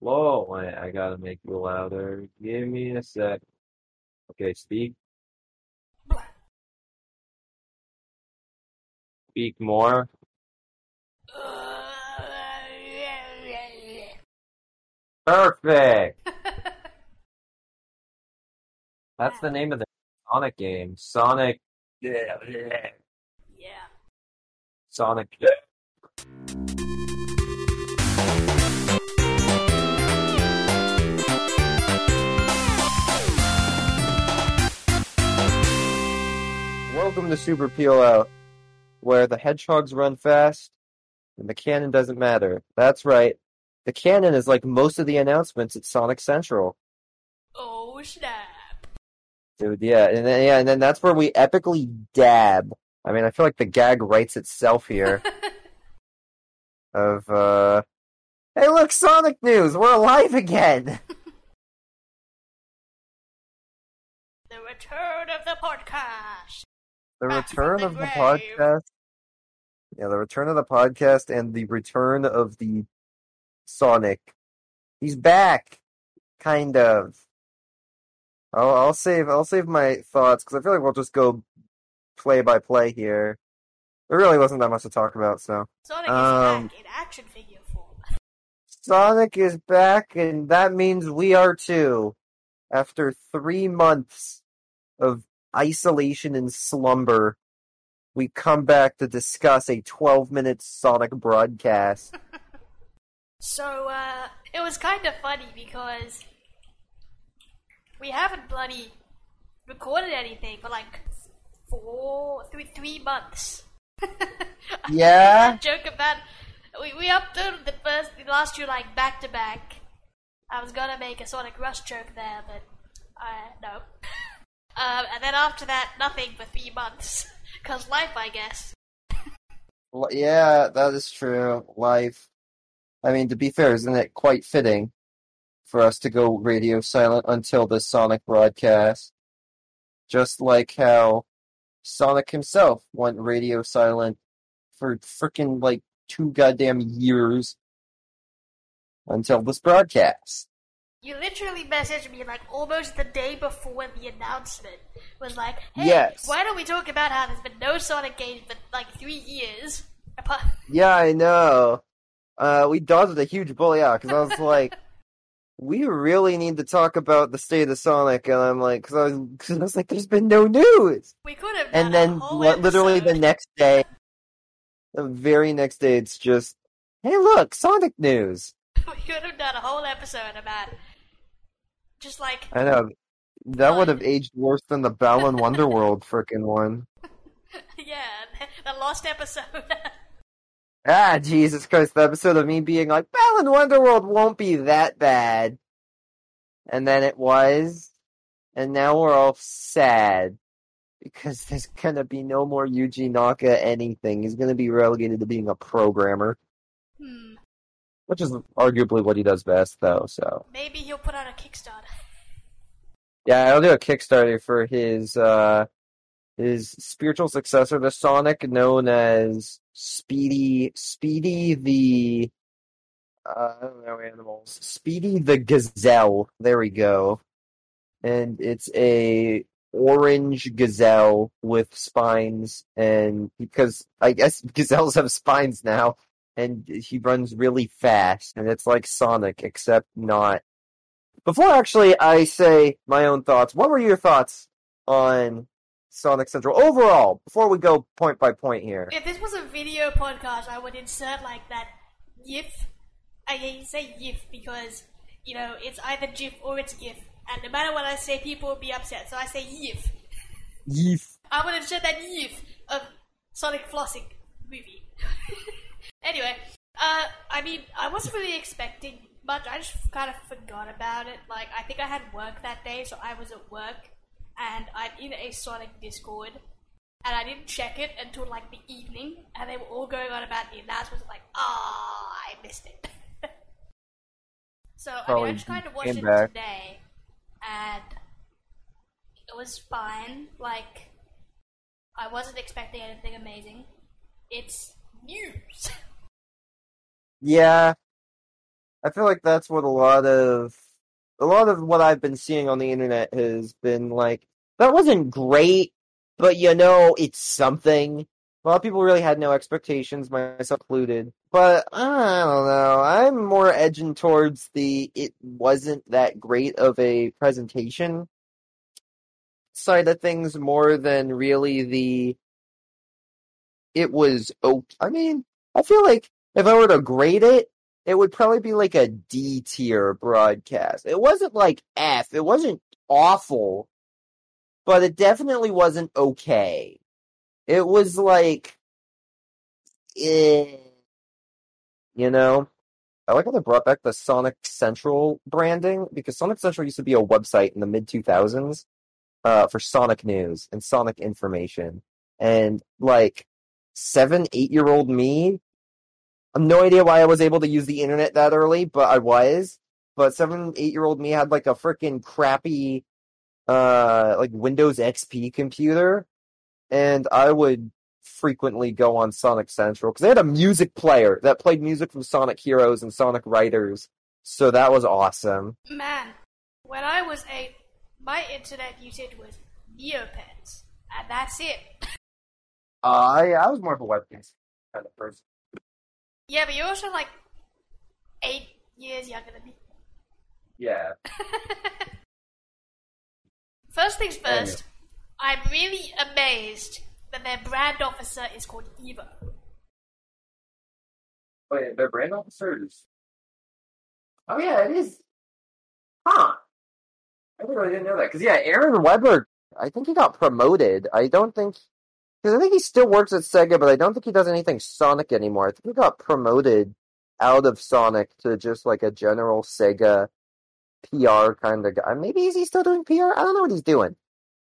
Whoa, wait, I gotta make you louder. Give me a sec. Okay, speak. Speak more. Perfect! That's the name of the Sonic game. Sonic. yeah. Sonic. Welcome to Super Peel Out, where the hedgehogs run fast and the canon doesn't matter. That's right. The canon is like most of the announcements at Sonic Central. Oh snap! Dude, yeah, and then yeah, and then that's where we epically dab. I mean, I feel like the gag writes itself here. of uh, hey, look, Sonic news, we're alive again. the return of the podcast. The Back return of the podcast. Yeah, the return of the podcast and the return of the Sonic. He's back, kind of. I'll, I'll save I'll save my thoughts because I feel like we'll just go play by play here. There really wasn't that much to talk about, so. Sonic Um, is back in action figure form. Sonic is back, and that means we are too. After three months of isolation and slumber, we come back to discuss a 12 minute Sonic broadcast. So, uh, it was kind of funny because we haven't bloody recorded anything for like four, three, three months. Yeah? joke about we we uploaded the first, the last two like back to back. I was gonna make a Sonic Rush joke there, but I no. Um, and then after that, nothing for three months. Cause life, I guess. Yeah, that is true. Life. I mean, to be fair, isn't it quite fitting for us to go radio silent until the Sonic broadcast? Just like how Sonic himself went radio silent for frickin' like two goddamn years until this broadcast. You literally messaged me like almost the day before the announcement. Was like, hey, Yes. why don't we talk about how there's been no Sonic games for like three years? Yeah, I know. Uh, we dodged a huge bullet out because I was like, we really need to talk about the state of Sonic, and I'm like, because I was, cause I was like, there's been no news. We could have. And then a whole li- literally the next day, the very next day, it's just, hey, look, Sonic news. we could have done a whole episode about just like I know that would have aged worse than the Balan Wonderworld frickin' one. yeah, the, lost episode. Ah, Jesus Christ, the episode of me being like, Balan Wonderworld won't be that bad. And then it was, and now we're all sad. Because there's gonna be no more Yuji Naka anything. He's gonna be relegated to being a programmer. hmm. Which is arguably what he does best, though, so. Maybe he'll put out a Kickstarter. Yeah, I'll do a Kickstarter for his, uh, his spiritual successor to Sonic, known as Speedy, Speedy the, uh, I don't know animals. Speedy the Gazelle. There we go. And it's a orange gazelle with spines, and because I guess gazelles have spines now, and he runs really fast, and it's like Sonic, except not. Before actually I say my own thoughts, what were your thoughts on Sonic Central overall? Before we go point by point here. If this was a video podcast, I would insert like that GIF. I say GIF because you know it's either GIF or it's GIF, and no matter what I say, people will be upset. So I say GIF. Yeef. I would insert that GIF of Sonic flossing movie. anyway, uh, I mean, I wasn't really expecting much. I just kind of forgot about it. Like, I think I had work that day, so I was at work, and I'm in a Sonic Discord, and I didn't check it until like the evening, and they were all going on about the announcements. Like, ah, I missed it. so I mean, I just kind of watched it back. today, and it was fine. Like, I wasn't expecting anything amazing. It's news. Yeah. I feel like that's what a lot of a lot of what I've been seeing on the internet has been like that wasn't great, but you know, it's something. A lot of people really had no expectations, myself included. But I don't know. I'm more edging towards the it wasn't that great of a presentation side of things more than really the it was okay. I mean, I feel like if I were to grade it, it would probably be like a D tier broadcast. It wasn't like F. It wasn't awful, but it definitely wasn't okay. It was like, eh, you know. I like how they brought back the Sonic Central branding because Sonic Central used to be a website in the mid 2000s uh, for Sonic news and Sonic information. And like seven, eight year old me, I have no idea why I was able to use the internet that early, but I was. But seven, eight year old me had like a freaking crappy, uh, like Windows XP computer, and I would frequently go on Sonic Central because they had a music player that played music from Sonic Heroes and Sonic Riders, so that was awesome. Man, when I was eight, my internet usage was Neopets, and that's it. Uh, I I was more of a webcast kind of person. Yeah, but you're also like eight years younger than me. Yeah. First things first, I'm really amazed that their brand officer is called Eva. Wait, their brand officer is. Oh yeah, it is. Huh. I really didn't know that. Because yeah, Aaron Webber. I think he got promoted. I don't think because I think he still works at Sega, but I don't think he does anything Sonic anymore. I think he got promoted out of Sonic to just like a general Sega PR kind of guy. Maybe is he still doing PR? I don't know what he's doing.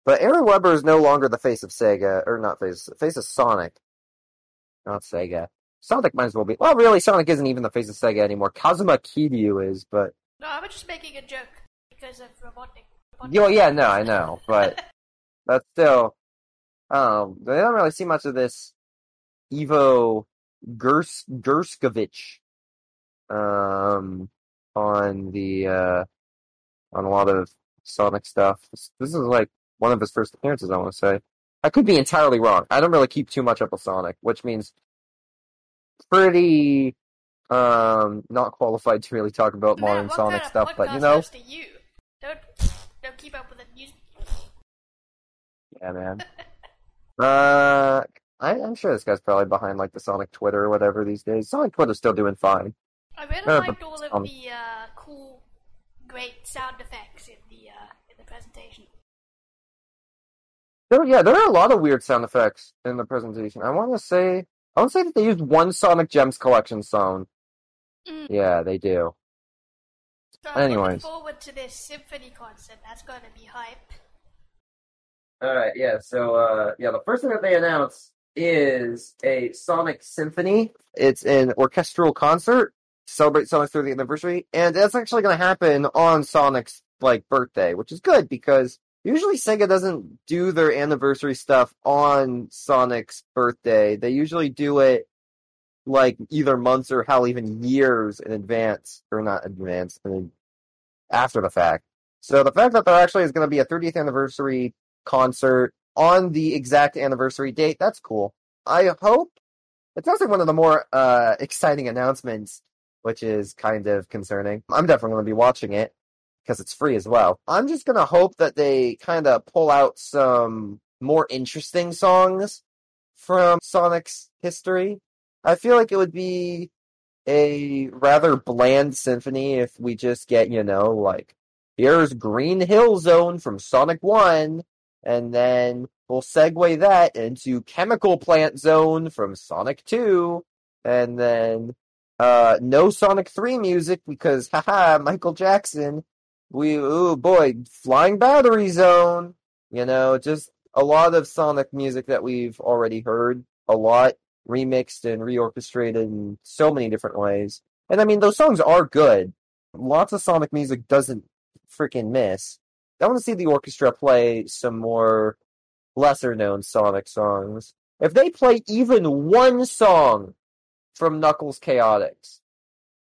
But Aaron Webber is no longer the face of Sega, or not face, face of Sonic. Not Sega. Sonic might as well be. Well, really, Sonic isn't even the face of Sega anymore. Kazuma Kiryu is, but. No, I'm just making a joke because of robotic. robotic. Yo, yeah, no, I know, but that's still. Um, they don't really see much of this Ivo Gers Gerscovich um, on the uh, on a lot of Sonic stuff. This, this is like one of his first appearances. I want to say. I could be entirely wrong. I don't really keep too much up with Sonic, which means pretty um not qualified to really talk about Man, modern Sonic kind of stuff. But you know, you? Don't don't keep up with the news. Yeah, man. uh, I, I'm sure this guy's probably behind like the Sonic Twitter or whatever these days. Sonic Twitter's still doing fine. I really Uh, liked all of um, the uh, cool, great sound effects in the uh, in the presentation. There, yeah, there are a lot of weird sound effects in the presentation. I want to say, I want to say that they used one Sonic Gems collection song. Mm. Yeah, they do. So I'm looking Anyways. forward to this symphony concert. That's going to be hype. All right, yeah. So, uh, yeah, the first thing that they announced is a Sonic Symphony. It's an orchestral concert to celebrate Sonic's 30th anniversary, and that's actually going to happen on Sonic's like birthday, which is good because usually Sega doesn't do their anniversary stuff on Sonic's birthday. They usually do it like either months or hell even years in advance, or not advance, I mean after the fact. So the fact that there actually is going to be a 30th anniversary concert on the exact anniversary date. That's cool. I hope it sounds like one of the more uh, exciting announcements, which is kind of concerning. I'm definitely going to be watching it because it's free as well. I'm just going to hope that they kind of pull out some more interesting songs from Sonic's history. I feel like it would be a rather bland symphony if we just get, you know, like, here's Green Hill Zone from Sonic 1, and then we'll segue that into Chemical Plant Zone from Sonic 2, and then uh no Sonic 3 music because haha Michael Jackson. We ooh boy, Flying Battery Zone. You know, just a lot of Sonic music that we've already heard a lot remixed and reorchestrated in so many different ways. And I mean those songs are good. Lots of Sonic music doesn't freaking miss. I want to see the orchestra play some more lesser known Sonic songs. If they play even one song from Knuckles Chaotix,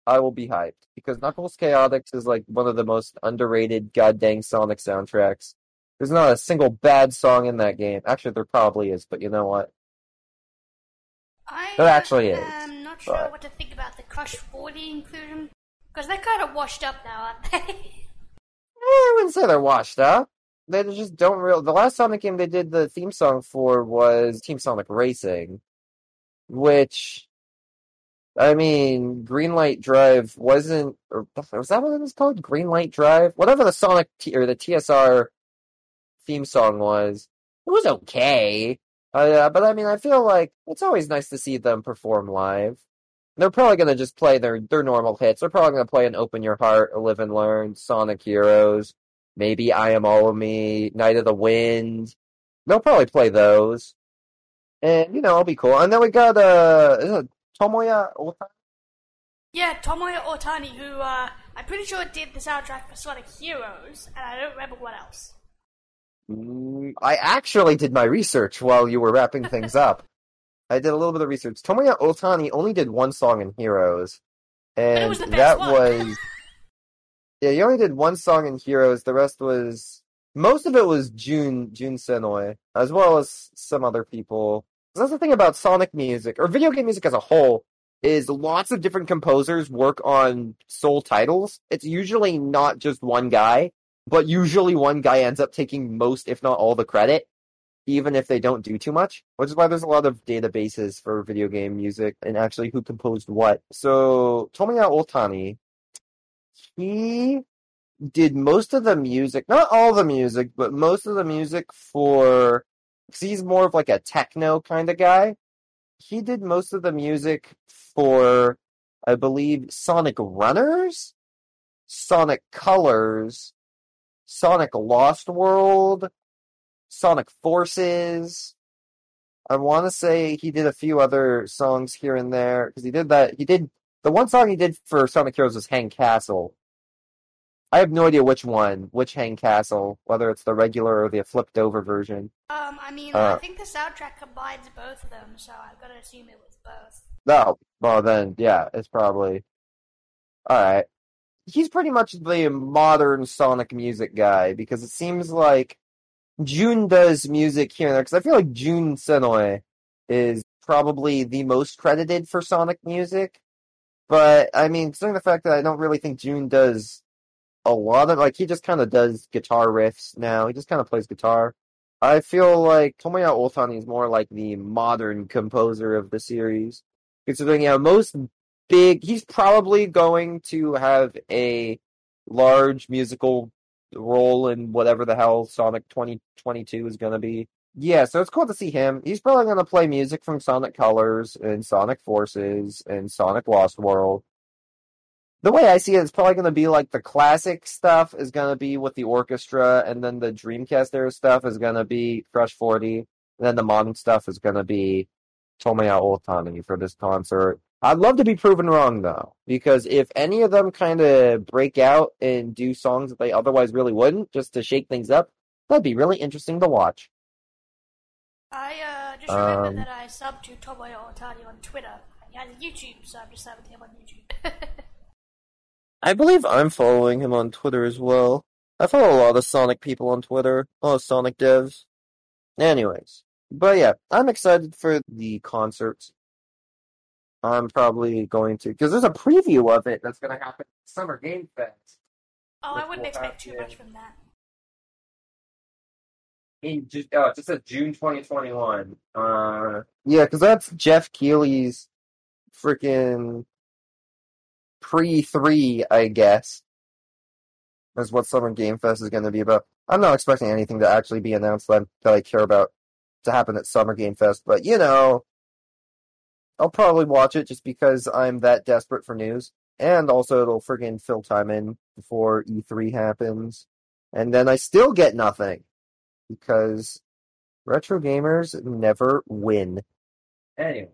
I will be hyped because Knuckles Chaotix is like one of the most underrated goddamn Sonic soundtracks. There's not a single bad song in that game. Actually, there probably is, but you know what? I There actually um, is, I'm not sure but- what to think about the Crush 40 inclusion. Because they're kind of washed up now, aren't they? I wouldn't say they're washed up. They just don't real. The last Sonic game they did the theme song for was Team Sonic Racing, which, I mean, Greenlight Drive wasn't. Or was that what it was called? Greenlight Drive, whatever the Sonic T, or the TSR theme song was. It was okay. Uh, but I mean, I feel like it's always nice to see them perform live. They're probably gonna just play their their normal hits. They're probably gonna play an Open Your Heart, Live and Learn, Sonic Heroes, maybe I Am All of Me, Night of the Wind. They'll probably play those, and you know, it'll be cool. And then we got uh, is it Tomoya Ohtani? yeah, Tomoya Ohtani, who uh, I'm pretty sure did the soundtrack for Sonic Heroes, and I don't remember what else. Mm, I actually did my research while you were wrapping things up. I did a little bit of research. Tomoya Ohtani only did one song in Heroes, and was that one. was yeah. He only did one song in Heroes. The rest was most of it was June Jun Senoue, as well as some other people. That's the thing about Sonic music or video game music as a whole is lots of different composers work on sole titles. It's usually not just one guy, but usually one guy ends up taking most, if not all, the credit even if they don't do too much, which is why there's a lot of databases for video game music and actually who composed what. So Tomoya Ohtani, he did most of the music, not all the music, but most of the music for, because he's more of like a techno kind of guy. He did most of the music for, I believe, Sonic Runners, Sonic Colors, Sonic Lost World, Sonic Forces. I want to say he did a few other songs here and there because he did that. He did the one song he did for Sonic Heroes was Hang Castle. I have no idea which one, which Hang Castle, whether it's the regular or the flipped over version. Um, I mean, Uh. I think the soundtrack combines both of them, so I've got to assume it was both. Oh, well then, yeah, it's probably all right. He's pretty much the modern Sonic music guy because it seems like Jun does music here and there. Because I feel like Jun Senoue is probably the most credited for Sonic music. But I mean, considering the fact that I don't really think Jun does a lot of like he just kind of does guitar riffs now. He just kind of plays guitar. I feel like Tomoya Ohtani is more like the modern composer of the series. Considering, yeah, most big, he's probably going to have a large musical role in whatever the hell Sonic 2022 is going to be. Yeah, so it's cool to see him. He's probably going to play music from Sonic Colors and Sonic Forces and Sonic Lost World. The way I see it, it's probably going to be like the classic stuff is going to be with the orchestra, and then the Dreamcast era stuff is going to be Crush 40, and then the modern stuff is going to be Tomoya Ohtani for this concert. I'd love to be proven wrong though, because if any of them kind of break out and do songs that they otherwise really wouldn't, just to shake things up, that'd be really interesting to watch. I uh, just remember Um, that I subbed to Tomoya Ohtani on Twitter. He has a YouTube, so I'm just subbing to him on YouTube. I believe I'm following him on Twitter as well. I follow a lot of Sonic people on Twitter, a lot of Sonic devs. Anyways, but yeah, I'm excited for the concert. I'm probably going to, because there's a preview of it that's going to happen at Summer Game Fest. oh, I wouldn't expect too much from that. Just, oh, it just says June 2021. Uh, yeah, because that's Geoff Keighley's freaking pre three, I guess. is what Summer Game Fest is going to be about. I'm not expecting anything to actually be announced that, that I care about to happen at Summer Game Fest, but you know, I'll probably watch it just because I'm that desperate for news. And also, it'll friggin' fill time in before E3 happens. And then I still get nothing because retro gamers never win. Anyways,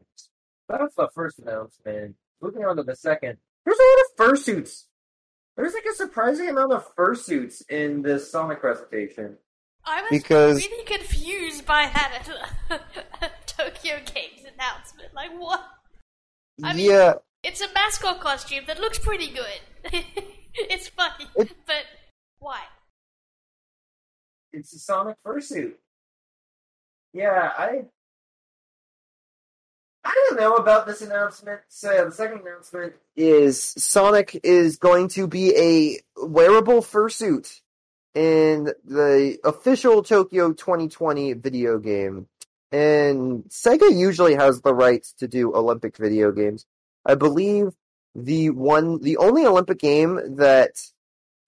that's the first announcement. Moving on to the second, there's a lot of fursuits. There's like a surprising amount of fursuits in this Sonic presentation. I was Because- really confused by that Tokyo Games announcement. Like, what? I mean- yeah, it's a mascot costume that looks pretty good. it's funny, It- but why? It's a Sonic fursuit. Yeah, I I don't know about this announcement. So the second announcement is Sonic is going to be a wearable fursuit in the official Tokyo 2020 video game. And Sega usually has the rights to do Olympic video games. I believe the one the only Olympic game that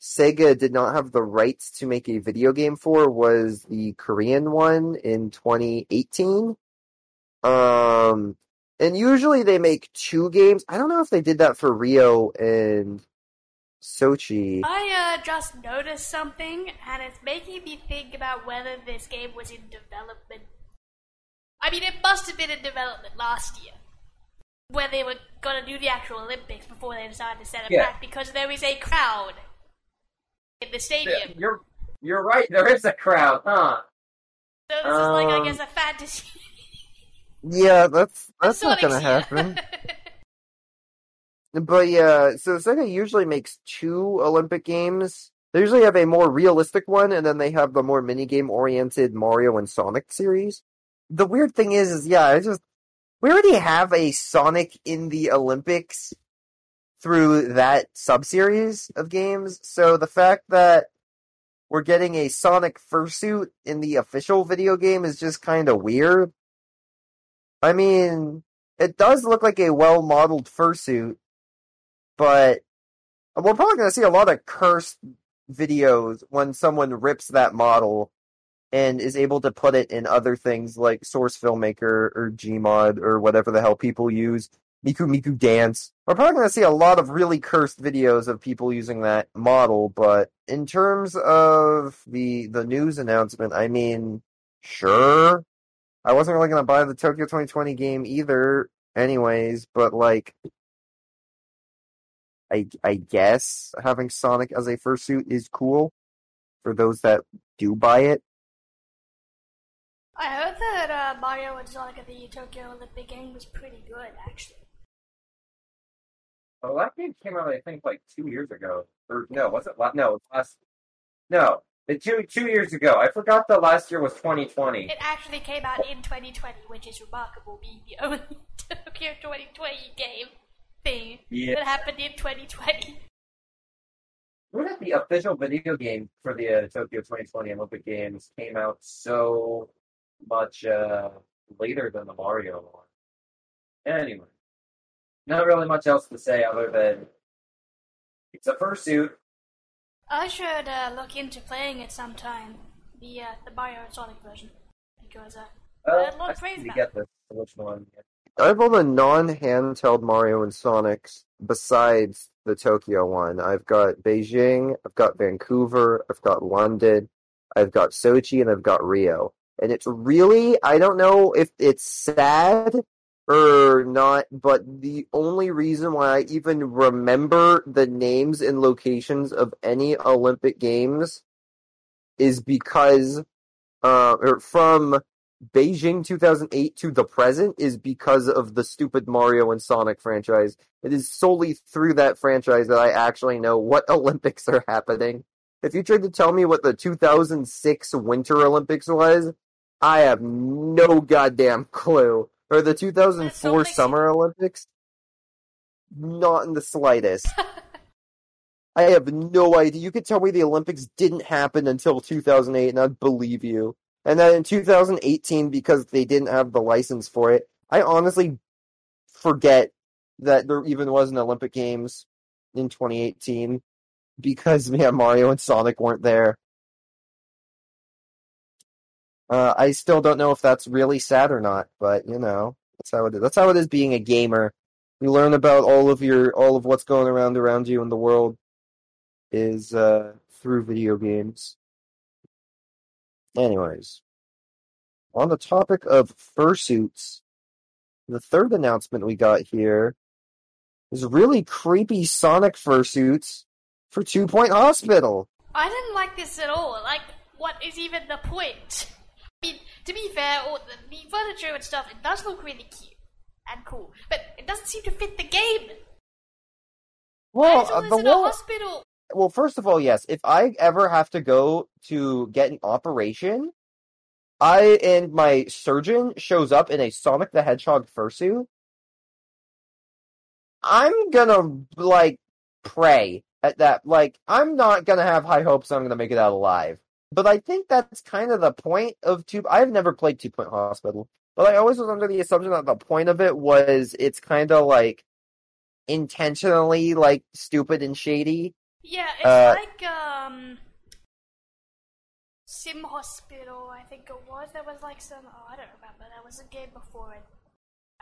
Sega did not have the rights to make a video game for was the Korean one in 2018. Um, and usually they make two games. I don't know if they did that for Rio and Sochi. I uh, just noticed something, and it's making me think about whether this game was in development. I mean, it must have been in development last year, when they were gonna do the actual Olympics before they decided to set it Yeah. back because there is a crowd in the stadium. You're you're right. There is a crowd, huh? So this is like, I Um, guess, a fantasy. Yeah, that's that's not gonna happen. But yeah, so Sega usually makes two Olympic games. They usually have a more realistic one, and then they have the more minigame oriented Mario and Sonic series. The weird thing is, is yeah, I just we already have a Sonic in the Olympics through that subseries of games. So the fact that we're getting a Sonic fursuit in the official video game is just kind of weird. I mean, it does look like a well modeled fursuit, but we're probably going to see a lot of cursed videos when someone rips that model and is able to put it in other things like Source Filmmaker or Gmod or whatever the hell people use. Miku Miku Dance. We're probably going to see a lot of really cursed videos of people using that model, but in terms of the the news announcement, I mean, sure. I wasn't really going to buy the Tokyo 2020 game either anyways, but like I I guess having Sonic as a fursuit is cool for those that do buy it. I heard that uh, Mario and Sonic at the Tokyo Olympic game was pretty good, actually. Oh, that game came out, I think, like two years ago. Or no, was it? la- No, it was last. No, it two two years ago. I forgot that last year was 2020. It actually came out in 2020, which is remarkable, being the only Tokyo 2020 game thing Yeah. that happened in 2020. What if the official video game for the uh, Tokyo 2020 Olympic Games came out so much uh, later than the Mario one? Anyway, not really much else to say other than it's a fursuit. I should uh, look into playing it sometime. The uh, the Mario and Sonic version, because uh, Uh, Lord I Praise to get this. Which one? I have all the non-handheld Mario and Sonics besides the Tokyo one. I've got Beijing, I've got Vancouver, I've got London, I've got Sochi, and I've got Rio. And it's really, I don't know if it's sad or not, but the only reason why I even remember the names and locations of any Olympic Games is because, uh, or from Beijing 2008 to the present is because of the stupid Mario and Sonic franchise. It is solely through that franchise that I actually know what Olympics are happening. If you tried to tell me what the 2006 Winter Olympics was, I have no goddamn clue. Or the 2004 makes Summer Olympics? Not in the slightest. I have no idea. You could tell me the Olympics didn't happen until 2008, and I'd believe you. And then in 2018, because they didn't have the license for it, I honestly forget that there even was an Olympic Games in 2018 because man, Mario and Sonic weren't there. Uh, I still don't know if that's really sad or not, but you know, that's how it is. That's how it is being a gamer. You learn about all of your all of what's going around around you in the world is uh, through video games. Anyways, on the topic of fursuits, the third announcement we got here is really creepy Sonic fursuits for Two Point Hospital. I didn't like this at all. Like, what is even the point? To be fair, all the, the furniture and stuff, it does look really cute and cool, but it doesn't seem to fit the game. Well, uh, the a hospital. well, first of all, yes. If I ever have to go to get an operation, I and my surgeon shows up in a Sonic the Hedgehog fursuit. I'm gonna like pray at that. Like, I'm not gonna have high hopes I'm gonna make it out alive. But I think that's kind of the point of two. I've never played Two Point Hospital, but I always was under the assumption that the point of it was it's kind of like intentionally like stupid and shady. Yeah, it's Uh, like um Sim Hospital, I think it was. There was like some oh I don't remember. There was a game before it.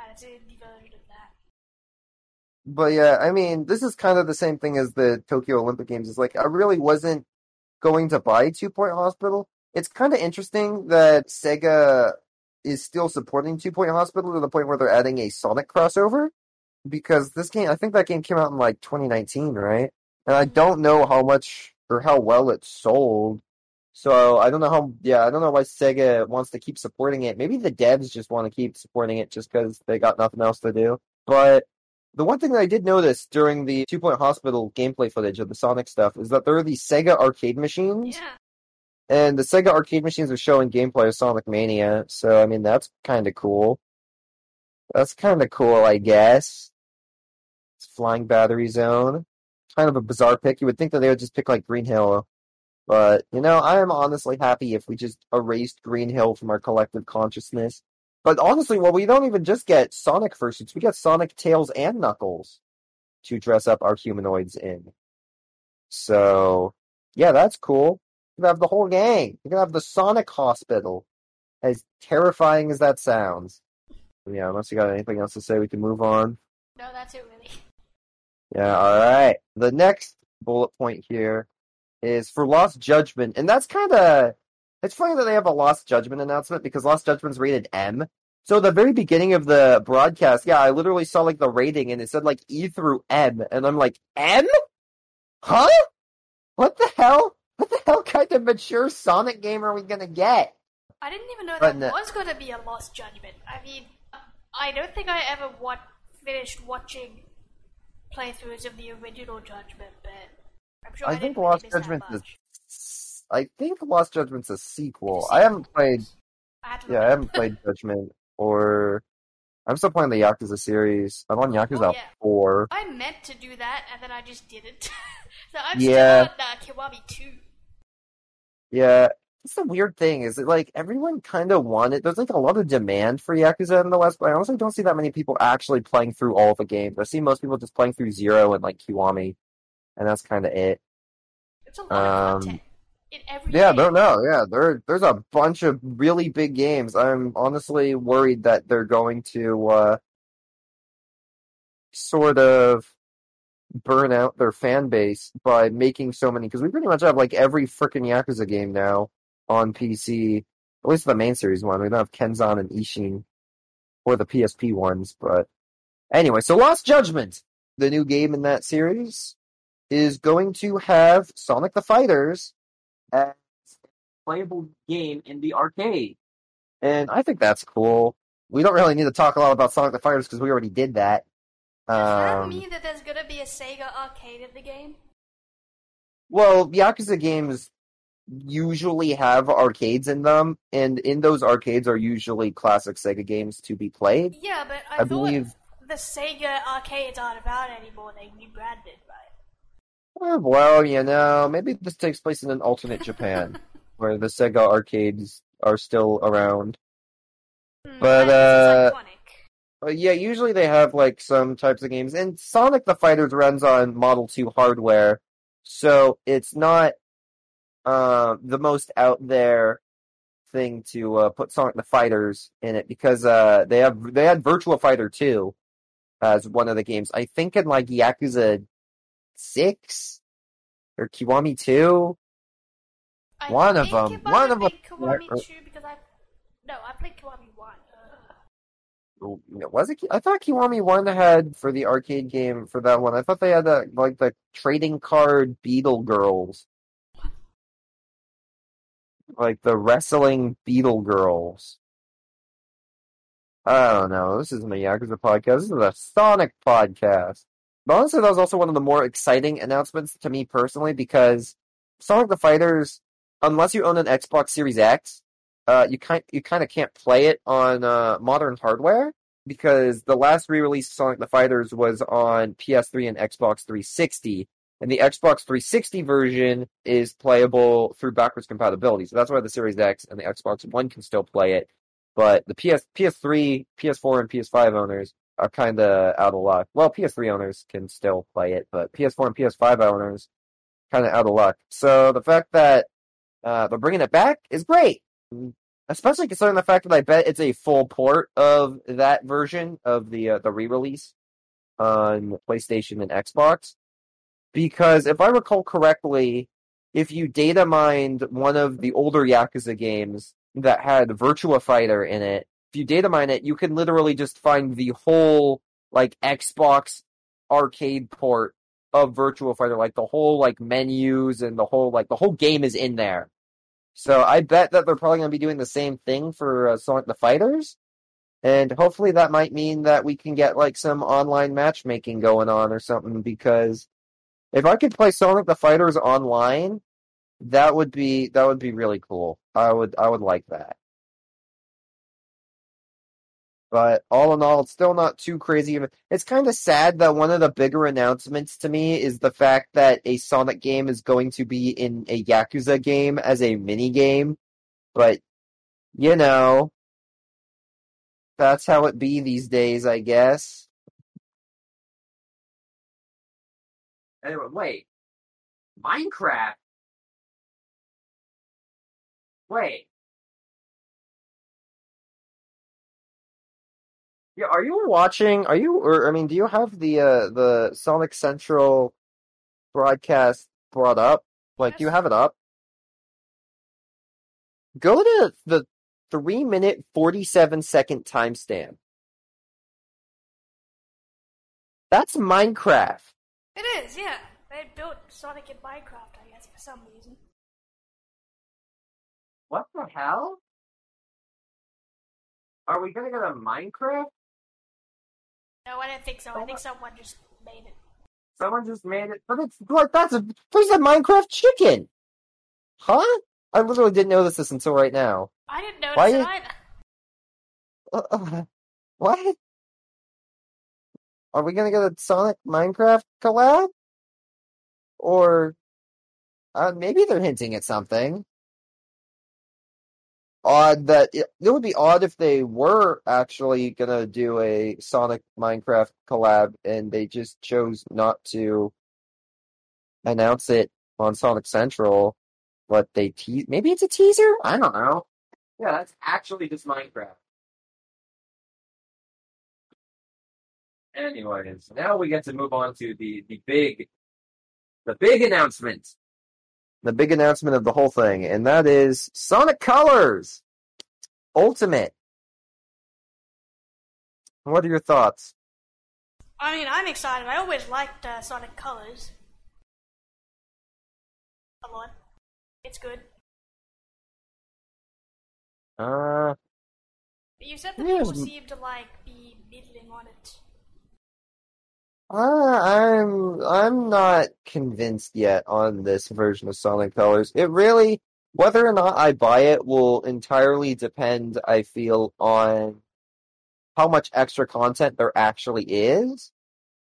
And it's a indie version of that. But yeah, I mean, this is kind of the same thing as the Tokyo Olympic Games. It's like I really wasn't going to buy Two Point Hospital. It's kind of interesting that Sega is still supporting Two Point Hospital to the point where they're adding a Sonic crossover. Because this game, I think that game came out in like 2019, right? And I mm-hmm. don't know how much or how well it sold. So I don't know how, yeah, I don't know why Sega wants to keep supporting it. Maybe the devs just want to keep supporting it just because they got nothing else to do. But the one thing that I did notice during the Two Point Hospital gameplay footage of the Sonic stuff is that there are these Sega arcade machines, Yeah. and the Sega arcade machines are showing gameplay of Sonic Mania. So I mean, that's kind of cool. That's kind of cool, I guess. It's Flying Battery Zone. Kind of a bizarre pick. You would think that they would just pick like Green Hill, but you know, I am honestly happy if we just erased Green Hill from our collective consciousness. But honestly, well, we don't even just get Sonic fursuits. We get Sonic, Tails, and Knuckles to dress up our humanoids in. So, yeah, that's cool. You can have the whole gang. You can have the Sonic Hospital. As terrifying as that sounds. Yeah, unless you got anything else to say, we can move on. No, that's it really. Yeah, alright. The next bullet point here is for Lost Judgment, and that's kind of it's funny that they have a Lost Judgment announcement because Lost Judgment's rated M. So the very beginning of the broadcast, yeah, I literally saw like the rating and it said like E through M, and I'm like, M? Huh? What the hell? What the hell kind of mature Sonic game are we gonna get? I didn't even know But there no- was gonna be a Lost Judgment. I mean, I don't think I ever wa- finished watching playthroughs of the original Judgment, but I'm sure I, I didn't think Lost that Judgment is. Much. I think Lost Judgment's a sequel. I haven't played. I Yeah, look I haven't played Judgment or. I'm still playing the Yakuza series. I'm on Yakuza Oh, yeah. 4. I meant to do that, and then I just didn't. so I'm Yeah. still on uh, Kiwami 2. Yeah, it's the weird thing is that like everyone kind of wanted. There's like a lot of demand for Yakuza in the West, but I honestly don't see that many people actually playing through all the games. I see most people just playing through Zero and like Kiwami, and that's kind of it. It's a lot Um, of content in every Yeah, no, no, yeah. There, there's a bunch of really big games. I'm honestly worried that they're going to uh, sort of burn out their fan base by making so many. Because we pretty much have like every freaking Yakuza game now on PC. At least the main series one. We don't have Kenzan and Ishin or the PSP ones. But anyway, so Lost Judgment, the new game in that series, is going to have Sonic the Fighters as a playable game in the arcade. And I think that's cool. We don't really need to talk a lot about Sonic the Fighters because we already did that. Does that Um, mean that there's gonna be a Sega arcade in the game? well, Yakuza games usually have arcades in them, and in those arcades are usually classic Sega games to be played. Yeah, but I, I believe- the Sega arcades aren't about anymore. They rebranded, right? Eh, Well, you know, maybe this takes place in an alternate Japan where the Sega arcades are still around. Hmm, But, I guess it's uh. Uh, yeah, usually they have like some types of games, and Sonic the Fighters runs on Model 2 hardware, so it's not uh, the most out there thing to uh, put Sonic the Fighters in it because uh, they have they had Virtua Fighter 2 as one of the games. I think in like Yakuza 6 or Kiwami 2. I one of them- one of them- Kiwami uh, 2 because I. No, I played Kiwami 1. Ugh. Was it? I thought Kiwami One had for the arcade game for that one. I thought they had the like the trading card Beetle Girls, like the wrestling Beetle Girls. I don't know. This isn't a Yakuza podcast. This is a Sonic podcast. But honestly, that was also one of the more exciting announcements to me personally because Sonic the Fighters, unless you own an Xbox Series X, uh, you kind you kind of can't play it on uh, modern hardware because the last re-release Sonic the Fighters was on PS3 and Xbox 360, and the Xbox 360 version is playable through backwards compatibility. So that's why the Series X and the Xbox One can still play it, but the PS PS3, PS4, and PS5 owners are kind of out of luck. Well, PS3 owners can still play it, but PS4 and PS5 owners kind of out of luck. So the fact that uh, they're bringing it back is great, especially considering the fact that I bet it's a full port of that version of the uh, the re-release on PlayStation and Xbox. Because if I recall correctly, if you data mined one of the older Yakuza games that had Virtua Fighter in it, if you data mine it, you can literally just find the whole like Xbox arcade port of Virtua Fighter, like the whole like menus and the whole like the whole game is in there. So I bet that they're probably going to be doing the same thing for uh, Sonic the Fighters, and hopefully that might mean that we can get like some online matchmaking going on or something. Because if I could play Sonic the Fighters online, that would be that would be really cool. I would I would like that. But all in all, it's still not too crazy. It's kind of sad that one of the bigger announcements to me is the fact that a Sonic game is going to be in a Yakuza game as a mini game. But, you know, that's how it be these days, I guess. Anyway, wait. Minecraft? Wait. Yeah, are you watching? Are you, or I mean, do you have the uh the Sonic Central broadcast brought up? Like, do you have it up? Go to the three minute forty seven second timestamp. That's Minecraft. It is, yeah. They built Sonic in Minecraft, I guess, for some reason. What the hell? Are we gonna get a Minecraft? No, I don't think so. I think someone just made it. Someone just made it, but it's like that's a there's a Minecraft chicken, huh? I literally didn't know this until right now. I didn't notice Why it either. Uh, uh, what? Are we gonna get a Sonic Minecraft collab? Or uh, maybe they're hinting at something. Odd that it, it would be odd if they were actually gonna do a Sonic Minecraft collab and they just chose not to announce it on Sonic Central, but they te- maybe it's a teaser. I don't know. Yeah, that's actually just Minecraft. Anyways, now we get to move on to the the big the big announcement. The big announcement of the whole thing, and that is Sonic Colors Ultimate. What are your thoughts? I mean, I'm excited. I always liked uh, Sonic Colors. Come on. It's good. Uh, But you said that Yes, people m- seem to, like, be middling on it. Uh, I'm I'm not convinced yet on this version of Sonic Colors. It really, whether or not I buy it, will entirely depend. I feel on how much extra content there actually is.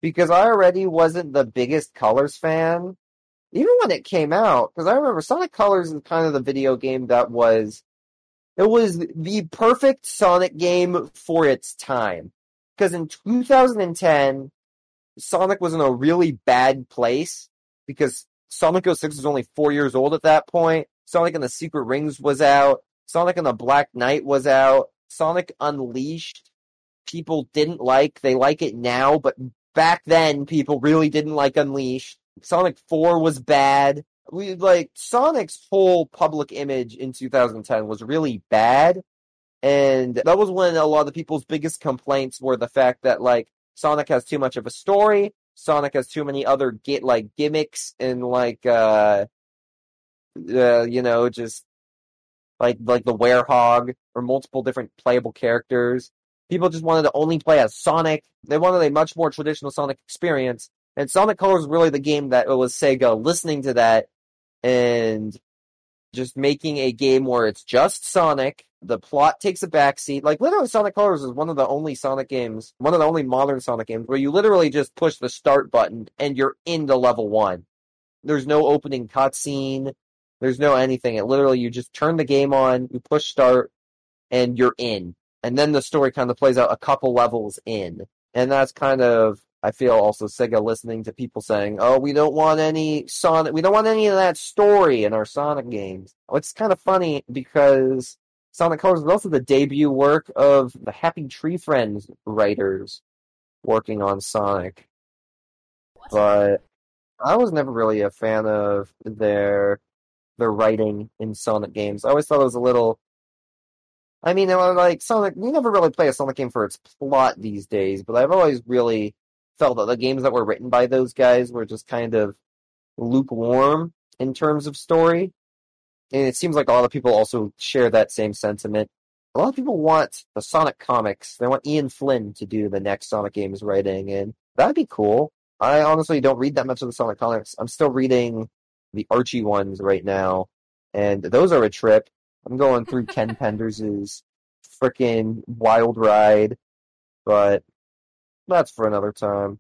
Because I already wasn't the biggest Colors fan, even when it came out. Because I remember Sonic Colors is kind of the video game that was, it was the perfect Sonic game for its time. Because in 2010, Sonic was in a really bad place because Sonic 06 was only four years old at that point. Sonic and the Secret Rings was out. Sonic and the Black Knight was out. Sonic Unleashed, people didn't like. They like it now, but back then people really didn't like Unleashed. Sonic 4 was bad. We like Sonic's whole public image in 2010 was really bad. And that was when a lot of people's biggest complaints were the fact that like Sonic has too much of a story. Sonic has too many other get like gimmicks and like uh, uh you know just like like the werehog or multiple different playable characters. People just wanted to only play as Sonic. They wanted a much more traditional Sonic experience. And Sonic Colors was really the game that it was Sega listening to that and just making a game where it's just Sonic. The plot takes a backseat. Like literally, Sonic Colors is one of the only Sonic games, one of the only modern Sonic games where you literally just push the start button and you're into level one. There's no opening cutscene. There's no anything. It literally you just turn the game on, you push start, and you're in. And then the story kind of plays out a couple levels in. And that's kind of I feel also Sega listening to people saying, "Oh, we don't want any Sonic, we don't want any of that story in our Sonic games." It's kind of funny because Sonic Colors was also the debut work of the Happy Tree Friends writers working on Sonic, but I was never really a fan of their their writing in Sonic games. I always thought it was a little. I mean, like Sonic, we never really play a Sonic game for its plot these days, but I've always really felt that the games that were written by those guys were just kind of lukewarm in terms of story. And it seems like a lot of people also share that same sentiment. A lot of people want the Sonic comics. They want Ian Flynn to do the next Sonic games writing, and that'd be cool. I honestly don't read that much of the Sonic comics. I'm still reading the Archie ones right now, and those are a trip. I'm going through Ken Penders's freaking wild ride, but that's for another time.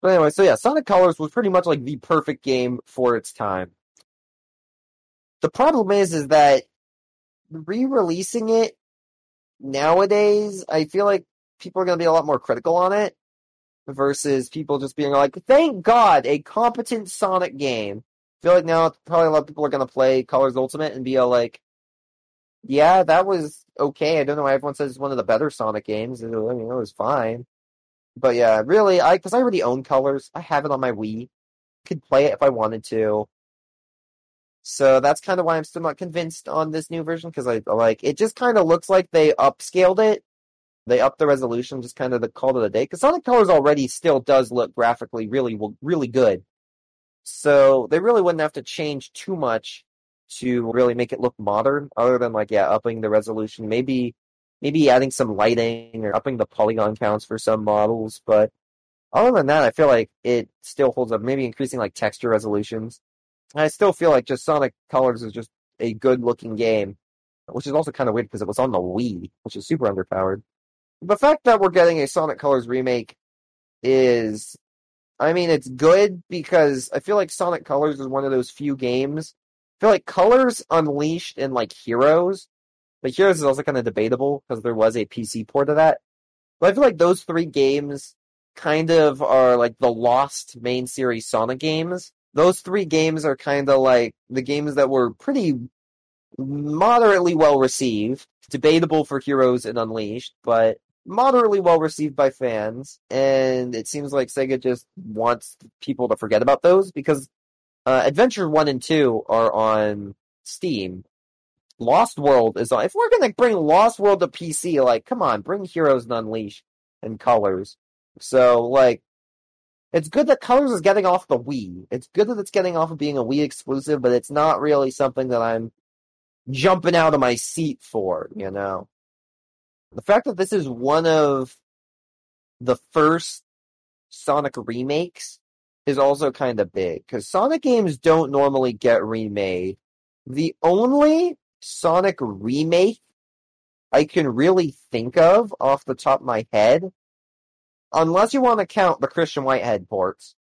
But anyway, so yeah, Sonic Colors was pretty much like the perfect game for its time. The problem is, is that re-releasing it nowadays, I feel like people are going to be a lot more critical on it versus people just being like, thank God, a competent Sonic game. I feel like now probably a lot of people are going to play Colors Ultimate and be all like, yeah, that was okay. I don't know why everyone says it's one of the better Sonic games. I mean, it was fine. But yeah, really, I because I already own Colors. I have it on my Wii. Could play it if I wanted to. So that's kind of why I'm still not convinced on this new version because I like it. Just kind of looks like they upscaled it. They upped the resolution, just kind of the call of the day. Because Sonic Colors already still does look graphically really, really good. So they really wouldn't have to change too much to really make it look modern, other than like yeah, upping the resolution, maybe maybe adding some lighting or upping the polygon counts for some models. But other than that, I feel like it still holds up. Maybe increasing like texture resolutions. I still feel like just Sonic Colors is just a good looking game, which is also kind of weird because it was on the Wii, which is super underpowered. The fact that we're getting a Sonic Colors remake is, I mean, it's good because I feel like Sonic Colors is one of those few games I feel like Colors Unleashed and like Heroes, but Heroes is also kind of debatable because there was a PC port of that. But I feel like those three games kind of are like the lost main series Sonic games. Those three games are kind of like the games that were pretty moderately well received. Debatable for Heroes and Unleashed, but moderately well received by fans. And it seems like Sega just wants people to forget about those because uh, Adventure 1 and 2 are on Steam. Lost World is on. If we're going to bring Lost World to PC, like, come on, bring Heroes and Unleashed and Colors. So, like, it's good that Colors is getting off the Wii. It's good that it's getting off of being a Wii exclusive, but it's not really something that I'm jumping out of my seat for, you know? The fact that this is one of the first Sonic remakes is also kind of big because Sonic games don't normally get remade. The only Sonic remake I can really think of off the top of my head, unless you want to count the Christian Whitehead ports,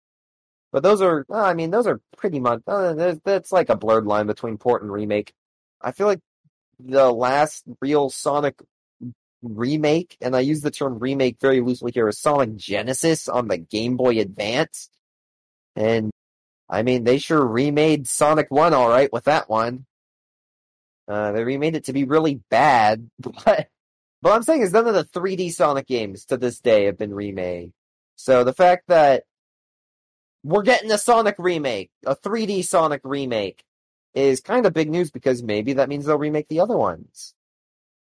but those are, I mean, those are pretty much, uh, that's like a blurred line between port and remake. I feel like the last real Sonic remake, and I use the term remake very loosely here, is Sonic Genesis on the Game Boy Advance. And I mean, they sure remade Sonic 1 alright with that one. Uh, they remade it to be really bad, but, but I'm saying is none of the 3D Sonic games to this day have been remade. So the fact that we're getting a Sonic remake, a 3D Sonic remake, is kind of big news because maybe that means they'll remake the other ones.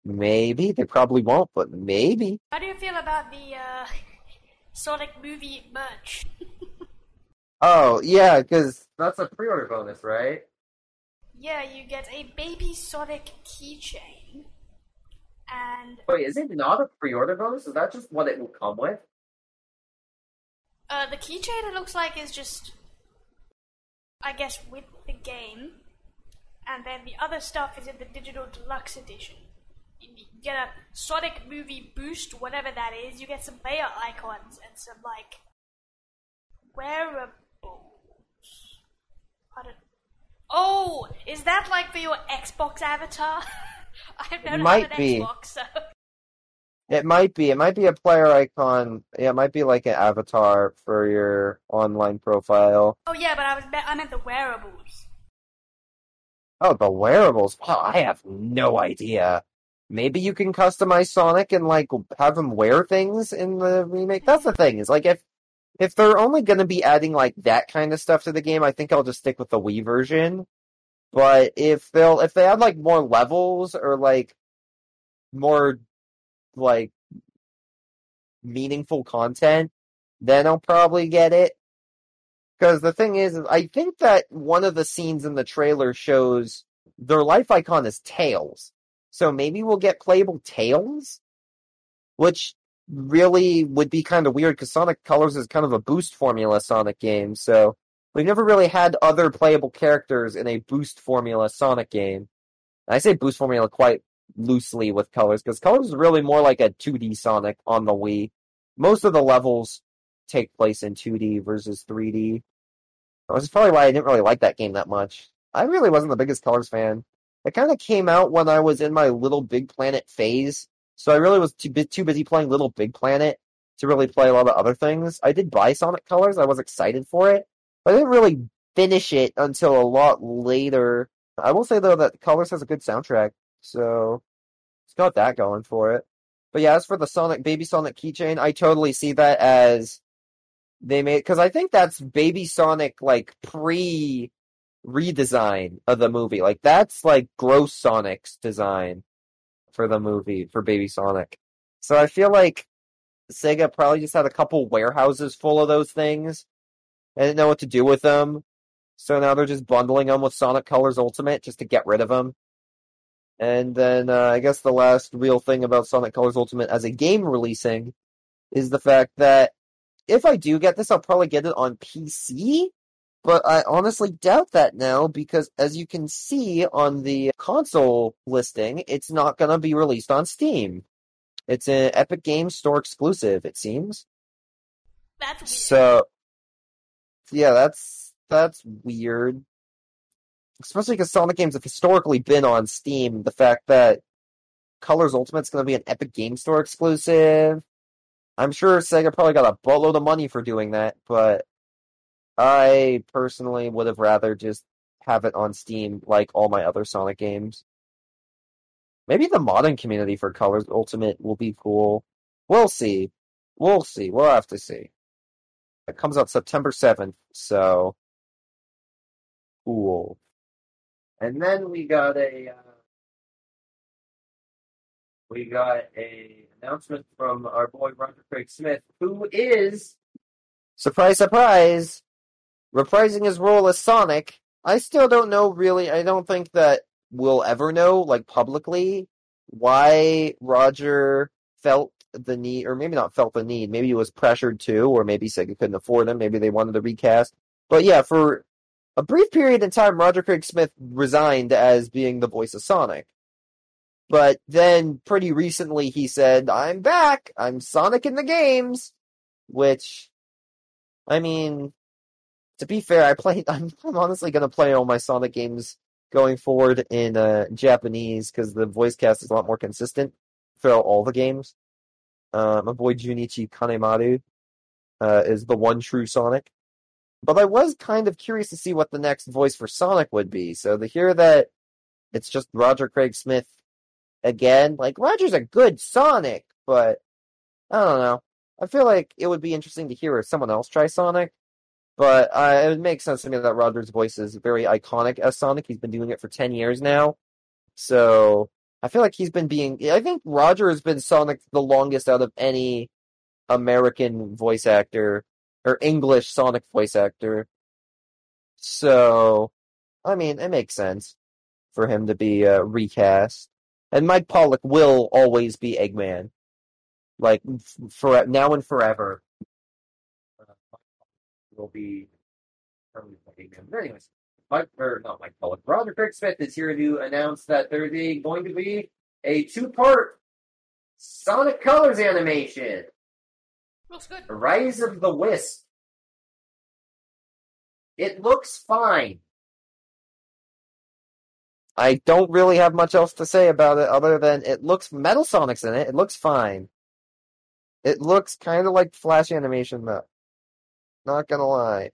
Maybe. They probably won't, but maybe. How do you feel about the uh, Sonic movie merch? Oh, yeah, because that's a pre-order bonus, right? Yeah, you get a Baby Sonic keychain. And wait, is it not a pre-order bonus? Is that just what it will come with? Uh, the keychain it looks like is just, I guess, with the game, and then the other stuff is in the digital deluxe edition. You get a Sonic movie boost, whatever that is. You get some player icons and some like wearables. I don't. Oh, is that like for your Xbox avatar? I don't Might be. Xbox, so It might be. It might be a player icon. Yeah, it might be like an avatar for your online profile. oh yeah, but I was I meant the wearables. Oh, the wearables. Wow, I have no idea. Maybe you can customize Sonic and like have him wear things in the remake. That's the thing. Is like if if they're only going to be adding like that kind of stuff to the game, I think I'll just stick with the Wii version. But if they'll if they add like more levels or like more like meaningful content, then I'll probably get it. Because the thing is, I think that one of the scenes in the trailer shows their life icon is Tails. So maybe we'll get playable Tails? Which really would be kind of weird because Sonic Colors is kind of a boost formula Sonic game. So we've never really had other playable characters in a boost formula Sonic game. I say boost formula quite loosely with Colors because Colors is really more like a 2D Sonic on the Wii. Most of the levels take place in 2D versus 3D. Which is probably why I didn't really like that game that much. I really wasn't the biggest Colors fan. It kind of came out when I was in my Little Big Planet phase, so I really was too, too busy playing Little Big Planet to really play a lot of other things. I did buy Sonic Colors, I was excited for it, I didn't really finish it until a lot later. I will say though that Colors has a good soundtrack, so it's got that going for it. But yeah, as for the Sonic Baby Sonic keychain, I totally see that as they made because I think that's Baby Sonic like pre redesign of the movie. Like that's like gross Sonic's design for the movie for Baby Sonic. So I feel like Sega probably just had a couple warehouses full of those things. They didn't know what to do with them. So now they're just bundling them with Sonic Colors Ultimate just to get rid of them. And then uh, I guess the last real thing about Sonic Colors Ultimate as a game releasing is the fact that if I do get this, I'll probably get it on PC. But I honestly doubt that now because, as you can see on the console listing, it's not going to be released on Steam. It's an Epic Games Store exclusive, it seems. That's weird. So, yeah, that's that's weird. Especially because Sonic games have historically been on Steam. The fact that Colors Ultimate's going to be an Epic Game Store exclusive. I'm sure Sega probably got a boatload of money for doing that, but I personally would have rather just have it on Steam like all my other Sonic games. Maybe the modding community for Colors Ultimate will be cool. We'll see. We'll see. We'll have to see. It comes out September 7th, so cool. And then we got a uh, we got a announcement from our boy Roger Craig Smith, who is surprise surprise reprising his role as Sonic. I still don't know really. I don't think that we'll ever know like publicly why Roger felt the need, or maybe not felt the need. Maybe it was pressured to, or maybe Sega couldn't afford them. Maybe they wanted to recast. But yeah, for a brief period in time, Roger Craig Smith resigned as being the voice of Sonic. But then pretty recently he said, I'm back. I'm Sonic in the games. Which, I mean, to be fair, I play, I'm, I'm honestly going to play all my Sonic games going forward in uh, Japanese because the voice cast is a lot more consistent throughout all the games. Uh, my boy Junichi Kanemaru uh, is the one true Sonic. But I was kind of curious to see what the next voice for Sonic would be. So to hear that it's just Roger Craig Smith again, like Roger's a good Sonic, but I don't know. I feel like it would be interesting to hear someone else try Sonic. But uh, it would make sense to me that Roger's voice is very iconic as Sonic. He's been doing it for 10 years now. So I feel like he's been being. I think Roger has been Sonic the longest out of any American voice actor or English Sonic voice actor. So, I mean, it makes sense for him to be uh, recast. And Mike Pollock will always be Eggman. Like, for now and forever. will be him. But anyways, Mike, or not Mike Pollock, Roger Craig Smith is here to announce that there's a- going to be a two-part Sonic Colors animation, Looks good. Rise of the Wisp. It looks fine. I don't really have much else to say about it other than it looks Metal Sonic's in it. It looks fine. It looks kind of like Flash animation though. Not gonna lie.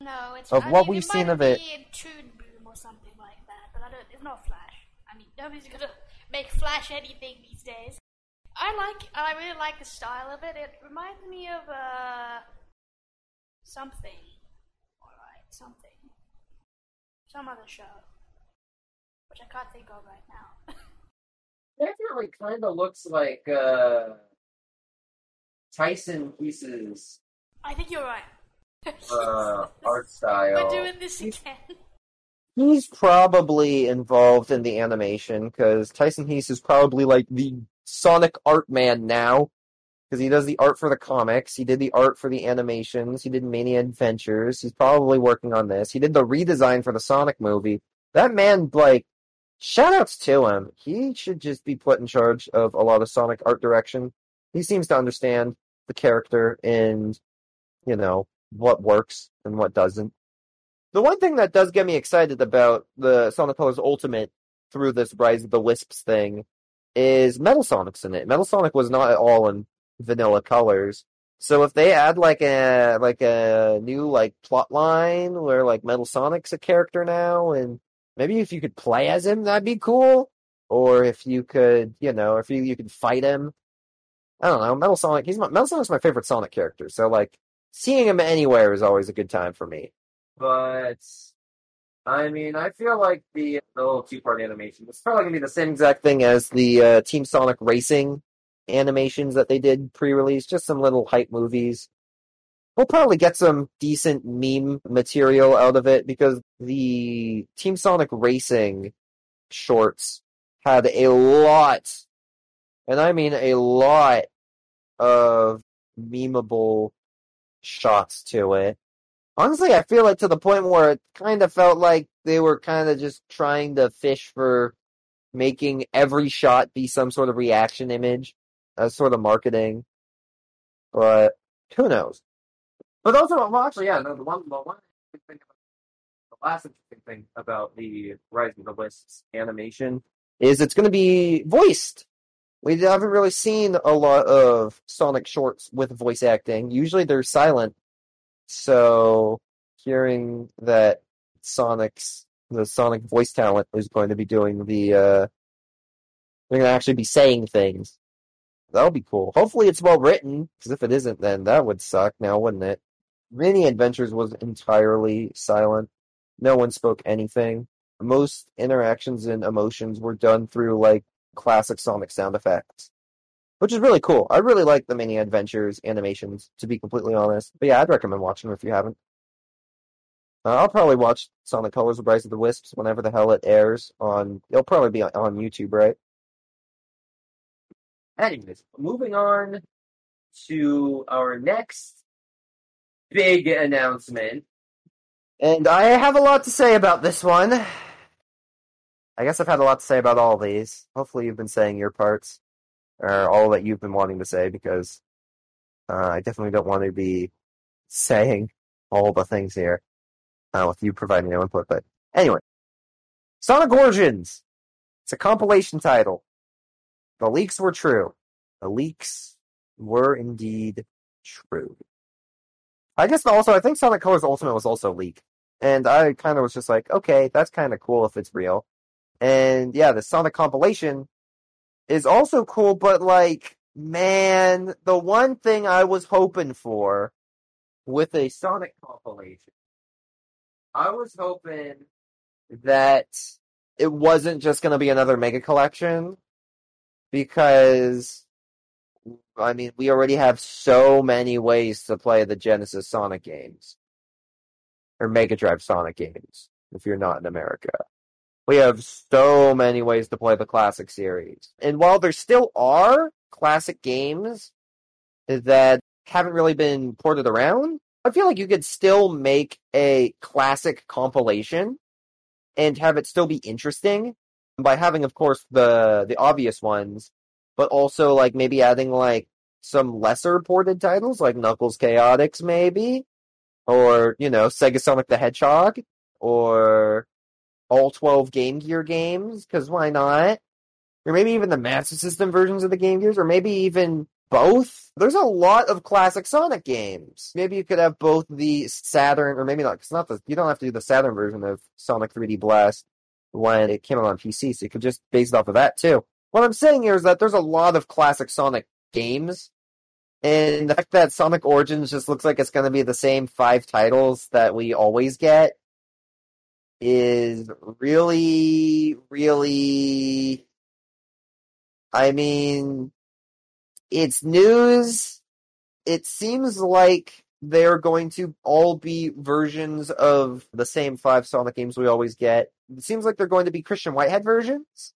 No, it's Of I what mean, we've it seen might of it- be in Toon Boom or something like that, but I don't. It's not Flash. I mean, nobody's gonna make Flash anything these days. I like. I really like the style of it. It reminds me of uh something. All right, something. Some other show, which I can't think of right now. Definitely kind of looks like uh, Tyson Hesse I think you're right. Uh, art style. We're doing this again. He's probably involved in the animation because Tyson Hesse is probably like the Sonic art man now because he does the art for the comics. He did the art for the animations. He did Mania Adventures. He's probably working on this. He did the redesign for the Sonic movie. That man, like, shout outs to him. He should just be put in charge of a lot of Sonic art direction. He seems to understand the character and, you know, what works and what doesn't. The one thing that does get me excited about the Sonic Colors Ultimate through this Rise of the Wisps thing is Metal Sonic's in it. Metal Sonic was not at all in vanilla colors. So if they add like a like a new like plot line where like Metal Sonic's a character now and maybe if you could play as him that'd be cool. Or if you could, you know, if you you could fight him. I don't know, Metal Sonic he's my Metal Sonic's my favorite Sonic character, so like seeing him anywhere is always a good time for me. But I mean, I feel like the, the little two part animation is probably gonna be the same exact thing as the uh, Team Sonic Racing animations that they did pre release, just some little hype movies. We'll probably get some decent meme material out of it because the Team Sonic Racing shorts had a lot, and I mean a lot, of memeable shots to it. Honestly, I feel like to the point where it kind of felt like they were kind of just trying to fish for making every shot be some sort of reaction image as sort of marketing. But who knows? But also, well, actually, yeah, no, the one, the one thing the last interesting thing about the Rise of the Wisps animation is it's going to be voiced. We haven't really seen a lot of Sonic shorts with voice acting. Usually they're silent. So hearing that Sonic's the Sonic voice talent is going to be doing the uh they're going to actually be saying things. That'll be cool. Hopefully it's well written, because if it isn't, then that would suck now, wouldn't it? Mania Adventures was entirely silent. No one spoke anything. Most interactions and emotions were done through like classic Sonic sound effects, which is really cool. I really like the Mania Adventures animations, to be completely honest. But yeah, I'd recommend watching them if you haven't. Uh, I'll probably watch Sonic Colors of Rise of the Wisps whenever the hell it airs on. It'll probably be on, on YouTube, right? Anyways, moving on to our next big announcement. And I have a lot to say about this one. I guess I've had a lot to say about all these. Hopefully, you've been saying your parts, or all that you've been wanting to say, because uh, I definitely don't want to be saying all the things here uh, with you providing no input. But anyway, Sonic Origins. It's a compilation title. The leaks were true. The leaks were indeed true. I guess also, I think Sonic Colors Ultimate was also leaked. And I kind of was just like, okay, that's kind of cool if it's real. And yeah, the Sonic compilation is also cool, but like, man, the one thing I was hoping for with a Sonic compilation, I was hoping that it wasn't just going to be another Mega Collection because I mean, we already have so many ways to play the Genesis Sonic games. Or Mega Drive Sonic games, if you're not in America. We have so many ways to play the classic series. And while there still are classic games that haven't really been ported around, I feel like you could still make a classic compilation and have it still be interesting by having, of course, the the obvious ones, but also like maybe adding like some lesser ported titles like Knuckles Chaotix, maybe, or you know Sega Sonic the Hedgehog, or all twelve Game Gear games. Because why not? Or maybe even the Master System versions of the Game Gears, or maybe even both. There's a lot of classic Sonic games. Maybe you could have both the Saturn, or maybe not. It's not the. You don't have to do the Saturn version of Sonic 3D Blast when it came out on PC, so you could just base it off of that too. What I'm saying here is that there's a lot of classic Sonic games, and the fact that Sonic Origins just looks like it's going to be the same five titles that we always get is really, really. I mean, it's news. It seems like they're going to all be versions of the same five Sonic games we always get. It seems like they're going to be Christian Whitehead versions.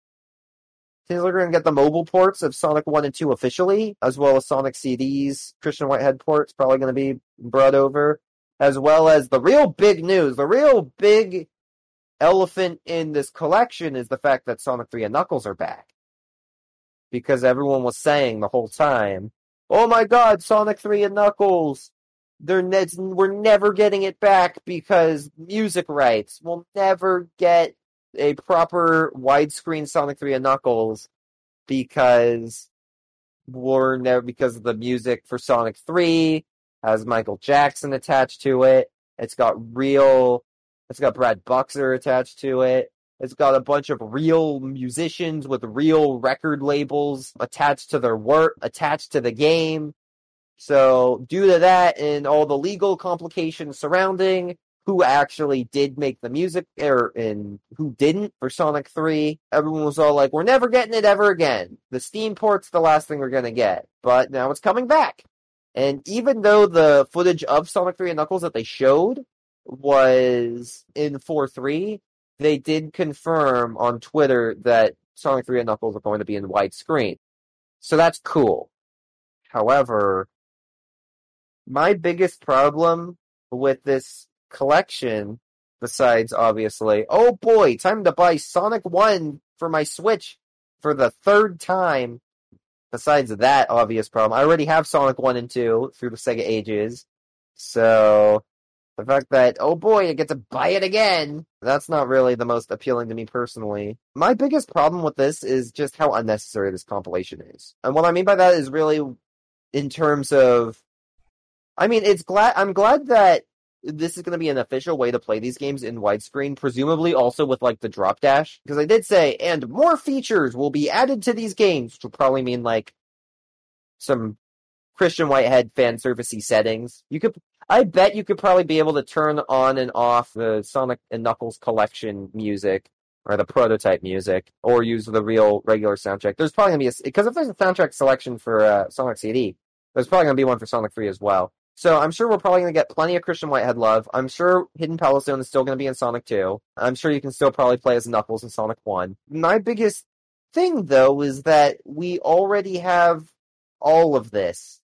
Seems like we're going to get the mobile ports of Sonic 1 and 2 officially, as well as Sonic CDs. Christian Whitehead ports probably going to be brought over, as well as the real big news, the real big elephant in this collection is the fact that Sonic 3 and Knuckles are back. Because everyone was saying the whole time, oh my god, Sonic 3 and Knuckles, they're ne- we're never getting it back because music rights. We'll never get a proper widescreen Sonic 3 and Knuckles because we're never because of the music for Sonic 3 has Michael Jackson attached to it. It's got real it's got Brad Buxer attached to it. It's got a bunch of real musicians with real record labels attached to their work, attached to the game. So, due to that and all the legal complications surrounding who actually did make the music or and who didn't for Sonic 3, everyone was all like, we're never getting it ever again. The Steam port's the last thing we're going to get. But now it's coming back. And even though the footage of Sonic 3 and Knuckles that they showed was in 4 3. they did confirm on Twitter that Sonic 3 and Knuckles are going to be in widescreen. So that's cool. However, my biggest problem with this collection, besides obviously, oh boy, time to buy Sonic 1 for my Switch for the third time. Besides that obvious problem, I already have Sonic 1 and 2 through the Sega ages. So, the fact that, oh boy, I get to buy it again, that's not really the most appealing to me personally. My biggest problem with this is just how unnecessary this compilation is. And what I mean by that is really in terms of I mean, it's glad I'm glad that this is going to be an official way to play these games in widescreen, presumably also with like the drop dash. Because I did say, and more features will be added to these games, which will probably mean like some Christian Whitehead fan servicey settings. You could, I bet you could probably be able to turn on and off the Sonic and Knuckles collection music or the prototype music, or use the real regular soundtrack. There's probably gonna be a because if there's a soundtrack selection for uh, Sonic CD, there's probably gonna be one for Sonic 3 as well. So I'm sure we're probably going to get plenty of Christian Whitehead love. I'm sure Hidden Palace Zone is still going to be in Sonic 2. I'm sure you can still probably play as Knuckles in Sonic 1. My biggest thing, though, is that we already have all of this.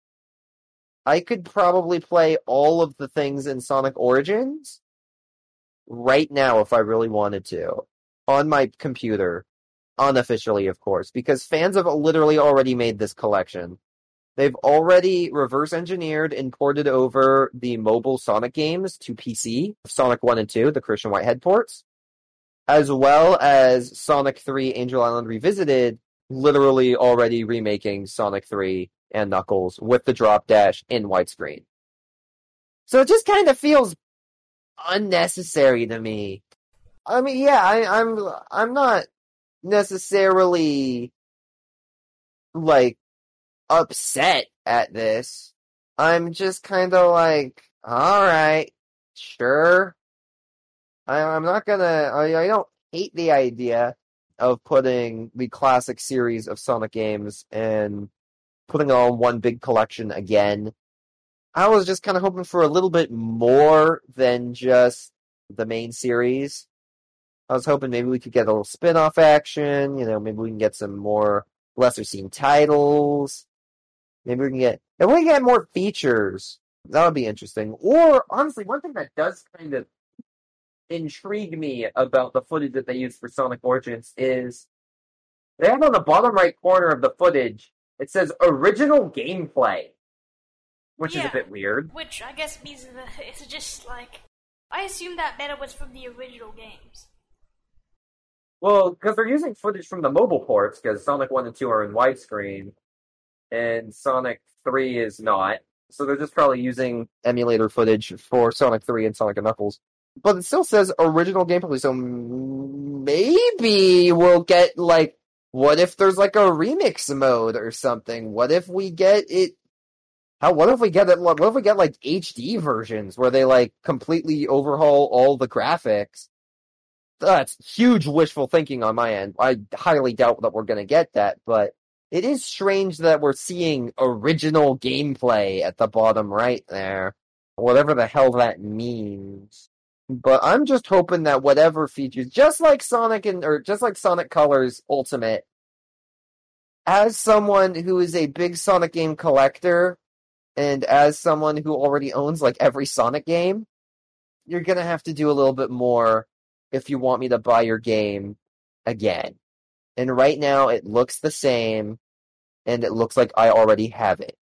I could probably play all of the things in Sonic Origins right now if I really wanted to on my computer. Unofficially, of course, because fans have literally already made this collection. They've already reverse engineered and ported over the mobile Sonic games to PC, Sonic 1 and 2, the Christian Whitehead ports, as well as Sonic 3 Angel Island Revisited, literally already remaking Sonic 3 and Knuckles with the drop dash in widescreen. So it just kind of feels unnecessary to me. I mean, yeah, I, I'm I'm not necessarily like upset at this. I'm just kind of like, all right, sure. I, I'm not gonna. I, I don't hate the idea of putting the classic series of Sonic games and putting on one big collection again. I was just kind of hoping for a little bit more than just the main series. I was hoping maybe we could get a little spin-off action, you know, maybe we can get some more lesser seen titles. Maybe we can get if we can get more features that would be interesting. Or honestly, one thing that does kind of intrigue me about the footage that they use for Sonic Origins is they have on the bottom right corner of the footage it says original gameplay, which is a bit weird. Which I guess means that it's just like I assume that meta was from the original games. Well, because they're using footage from the mobile ports, because Sonic 1 and 2 are in widescreen, and Sonic 3 is not. So they're just probably using emulator footage for Sonic 3 and Sonic and Knuckles. But it still says original gameplay, so maybe we'll get, like, what if there's, like, a remix mode or something? What if we get it. How, what if we get it? What if we get, like, HD versions where they, like, completely overhaul all the graphics? that's huge wishful thinking on my end. I highly doubt that we're to get that, but it is strange that we're seeing original gameplay at the bottom right there. Whatever the hell that means. But I'm just hoping that whatever features, just like Sonic and, or just like Sonic Colors Ultimate, as someone who is a big Sonic game collector, and as someone who already owns like every Sonic game, you're gonna have to do a little bit more if you want me to buy your game again. And right now it looks the same and it looks like I already have it.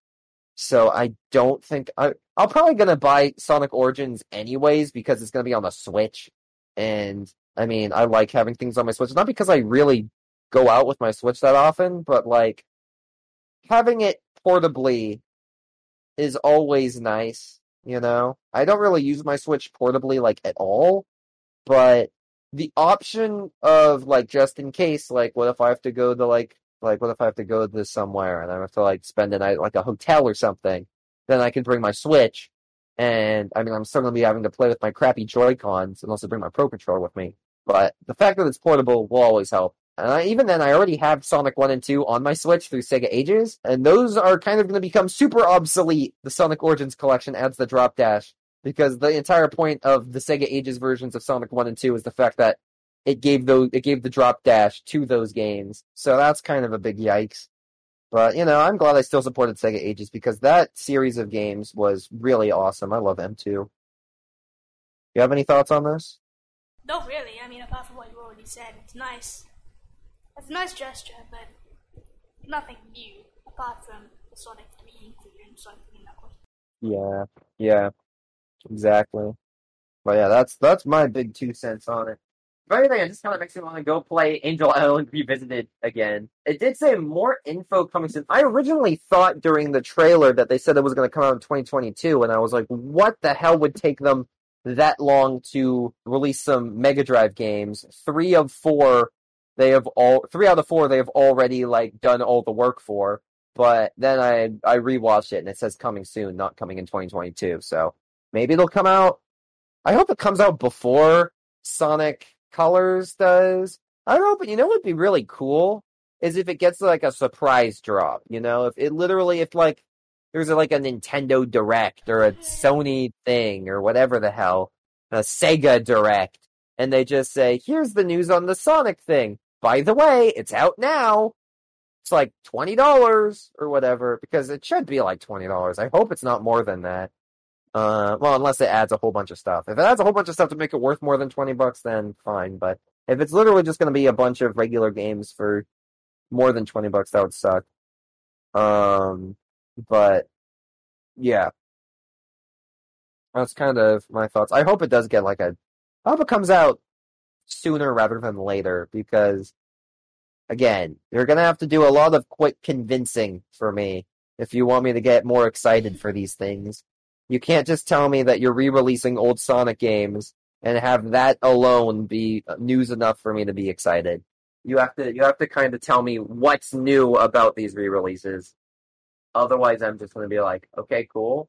So I don't think I I'm probably gonna buy Sonic Origins anyways because it's gonna be on the Switch. And I mean I like having things on my Switch. Not because I really go out with my Switch that often, but like having it portably is always nice, you know? I don't really use my Switch portably like at all, but the option of like just in case, like what if I have to go to like like what if I have to go to somewhere and I have to like spend a night like a hotel or something, then I can bring my Switch and I mean I'm still gonna be having to play with my crappy Joy Cons unless I bring my Pro Controller with me. But the fact that it's portable will always help. And I, even then, I already have Sonic 1 and 2 on my Switch through Sega Ages, and those are kind of going to become super obsolete. The Sonic Origins collection adds the drop dash, because the entire point of the Sega Ages versions of Sonic 1 and 2 is the fact that it gave those it gave the drop dash to those games. So that's kind of a big yikes. But you know, I'm glad I still supported Sega Ages because that series of games was really awesome. I love M2. You have any thoughts on this? No, really. I mean, apart from what you already said, it's nice. It's a nice gesture, but nothing new apart from the Sonic 3 included in Sonic 3 Knuckles. Yeah, yeah, exactly. But yeah, that's that's my big two cents on it. If anything, it just kind of makes me want to go play Angel Island Revisited again. It did say more info coming soon. I originally thought during the trailer that they said it was going to come out in 2022, and I was like, what the hell would take them that long to release some Mega Drive games? Three of four, they have all three out of four they have already like done all the work for. But then I I rewatched it and it says coming soon, not coming in 2022. So maybe it'll come out. I hope it comes out before Sonic Colors does. I don't know, but you know what'd be really cool is if it gets like a surprise drop. You know, if it literally if like there's like a Nintendo Direct or a Sony thing or whatever the hell, a Sega Direct, and they just say, "Here's the news on the Sonic thing. By the way, it's out now." It's like twenty dollars or whatever because it should be like twenty dollars. I hope it's not more than that. Uh, well, unless it adds a whole bunch of stuff. If it adds a whole bunch of stuff to make it worth more than twenty bucks, then fine. But if it's literally just going to be a bunch of regular games for more than twenty bucks, that would suck. Um, but yeah, that's kind of my thoughts. I hope it does get like a. I hope it comes out sooner rather than later because, again, you're gonna have to do a lot of quick convincing for me if you want me to get more excited for these things. You can't just tell me that you're re-releasing old Sonic games and have that alone be news enough for me to be excited. You have to you have to kind of tell me what's new about these re-releases. Otherwise, I'm just going to be like, okay, cool.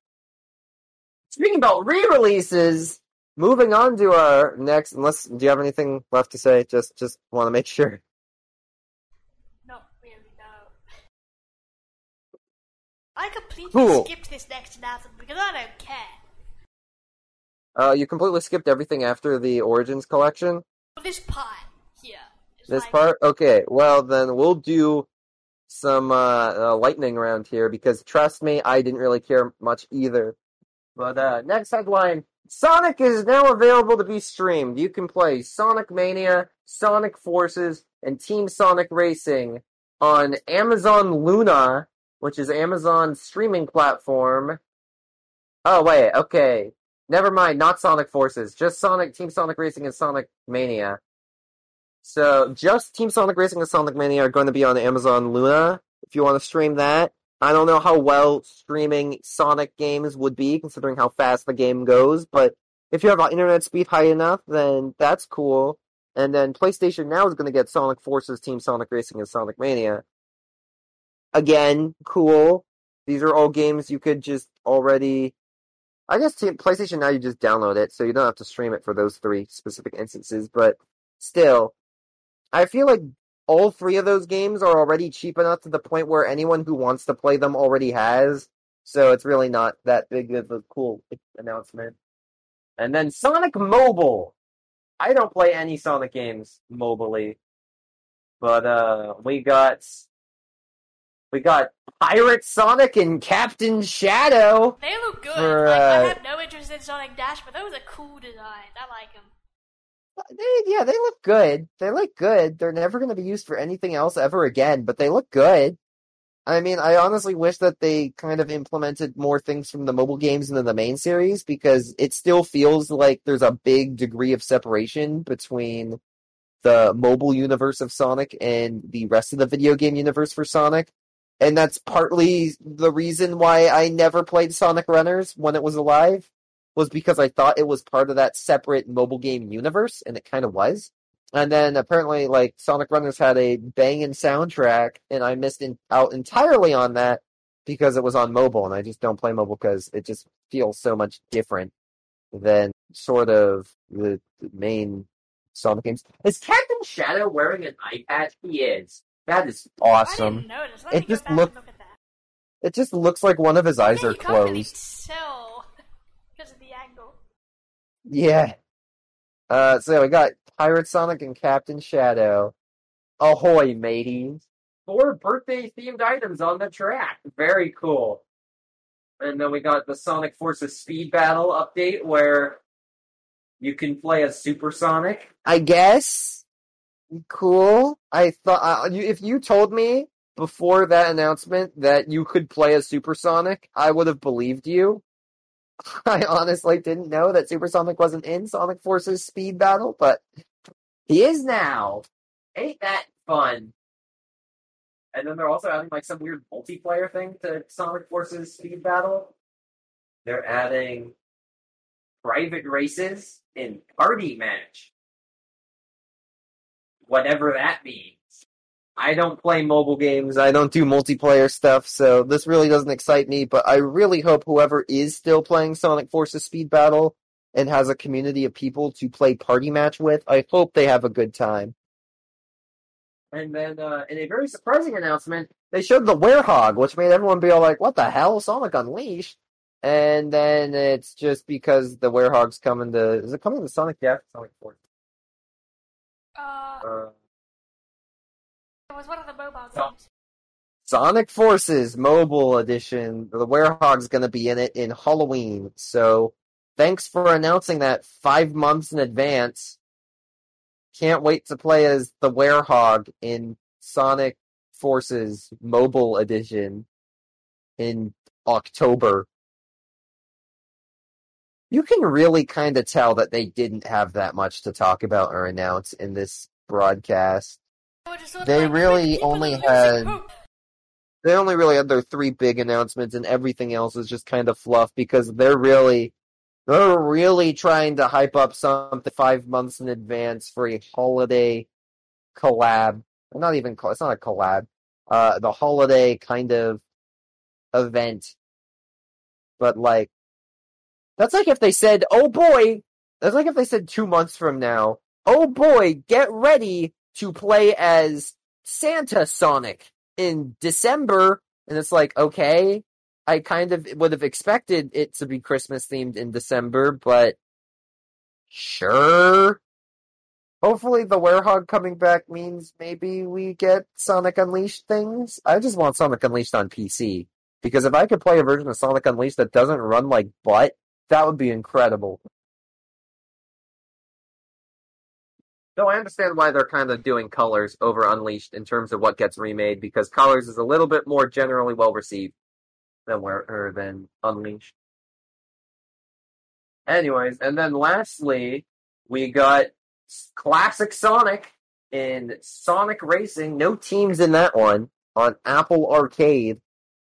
Speaking about re-releases, moving on to our next. Unless, do you have anything left to say? Just just want to make sure. No, really, no. I completely Cool. skipped this next announcement because I don't care. Uh, you completely skipped everything after the Origins collection. This part here. This like, part? Okay, well then we'll do some uh, uh, lightning around here because trust me, I didn't really care much either. But uh, next headline Sonic is now available to be streamed. You can play Sonic Mania, Sonic Forces, and Team Sonic Racing on Amazon Luna, which is Amazon's streaming platform. Oh, wait, okay. Never mind, not Sonic Forces. Just Sonic, Team Sonic Racing, and Sonic Mania. So, just Team Sonic Racing and Sonic Mania are going to be on Amazon Luna if you want to stream that. I don't know how well streaming Sonic games would be, considering how fast the game goes, but if you have internet speed high enough, then that's cool. And then PlayStation Now is going to get Sonic Forces, Team Sonic Racing, and Sonic Mania. Again, cool. These are all games you could just already. I guess PlayStation Now you just download it, so you don't have to stream it for those three specific instances. But still, I feel like all three of those games are already cheap enough to the point where anyone who wants to play them already has. So it's really not that big of a cool announcement. And then Sonic Mobile. I don't play any Sonic games mobily. But uh we got we got Pirate Sonic and Captain Shadow. They look good. For, like, I uh, have no interest in Sonic Dash, but those are cool designs. I like them. They, yeah, they look good. They look good. They're never going to be used for anything else ever again, but they look good. I mean, I honestly wish that they kind of implemented more things from the mobile games into the main series because it still feels like there's a big degree of separation between the mobile universe of Sonic and the rest of the video game universe for Sonic. And that's partly the reason why I never played Sonic Runners when it was alive was because I thought it was part of that separate mobile game universe, and it kind of was. And then apparently, like Sonic Runners had a banging soundtrack, and I missed in, out entirely on that because it was on mobile, and I just don't play mobile because it just feels so much different than sort of the, main Sonic games. Is Captain Shadow wearing an eye patch? He is. That is I awesome. didn't notice. Let It me go just back look- and look at that. It just looks like one of his eyes yeah, are you closed. tell because of the angle. Yeah. Uh, so we got Pirate Sonic and Captain Shadow. Ahoy, mateys. Four birthday themed items on the track. Very cool. And then we got the Sonic Forces Speed Battle update where you can play as Supersonic. I guess. Cool. I thought uh, if you told me before that announcement that you could play as Supersonic, I would have believed you. I honestly didn't know that Supersonic wasn't in Sonic Forces Speed Battle, but he is now. Ain't that fun? And then they're also adding like some weird multiplayer thing to Sonic Forces Speed Battle. They're adding private races in party match. Whatever that means. I don't play mobile games. I don't do multiplayer stuff, so this really doesn't excite me. But I really hope whoever is still playing Sonic Forces Speed Battle and has a community of people to play party match with, I hope they have a good time. And then, uh, in a very surprising announcement, they showed the Werehog, which made everyone be all like, "What the hell, Sonic Unleashed?" And then it's just because the Werehog's coming to is it coming to Sonic Dash? Sonic Force. Uh, Uh, it was one of the mobile games. Sonic Forces Mobile Edition. The Werehog's going to be in it in Halloween. So thanks for announcing that five months in advance. Can't wait to play as the Werehog in Sonic Forces Mobile Edition in October. You can really kind of tell that they didn't have that much to talk about or announce in this broadcast. They were just sort of They like, really only had- they only really had their three big announcements and everything else is just kind of fluff because they're really they're really trying to hype up something five months in advance for a holiday collab. Not even it's not a collab. Uh, the holiday kind of event. But like, that's like if they said, "Oh boy," that's like if they said two months from now, "Oh boy, get ready to play as Santa Sonic." in December, and it's like, okay, I kind of would have expected it to be Christmas themed in December, but sure. Hopefully, the Werehog coming back means maybe we get Sonic Unleashed things. I just want Sonic Unleashed on PC because if I could play a version of Sonic Unleashed that doesn't run like butt That would be incredible. Though I understand why they're kind of doing Colors over Unleashed in terms of what gets remade, because Colors is a little bit more generally well received than where or than Unleashed. Anyways, and then lastly, we got classic Sonic in Sonic Racing. No teams in that one on Apple Arcade.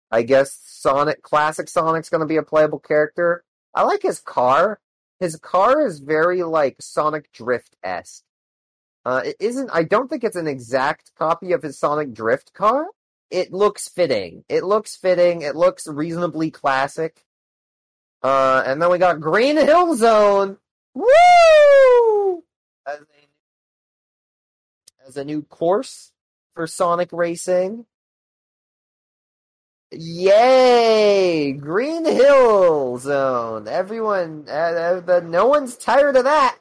I guess Sonic Classic Sonic's going to be a playable character. I like his car. His car is very like Sonic Drift esque. Uh, it isn't. I don't think it's an exact copy of his Sonic Drift car. It looks fitting. It looks fitting. It looks reasonably classic. Uh, and then we got Green Hill Zone. Woo! As a, as a new course for Sonic Racing. Yay! Green Hill Zone. Everyone, uh, uh, no one's tired of that.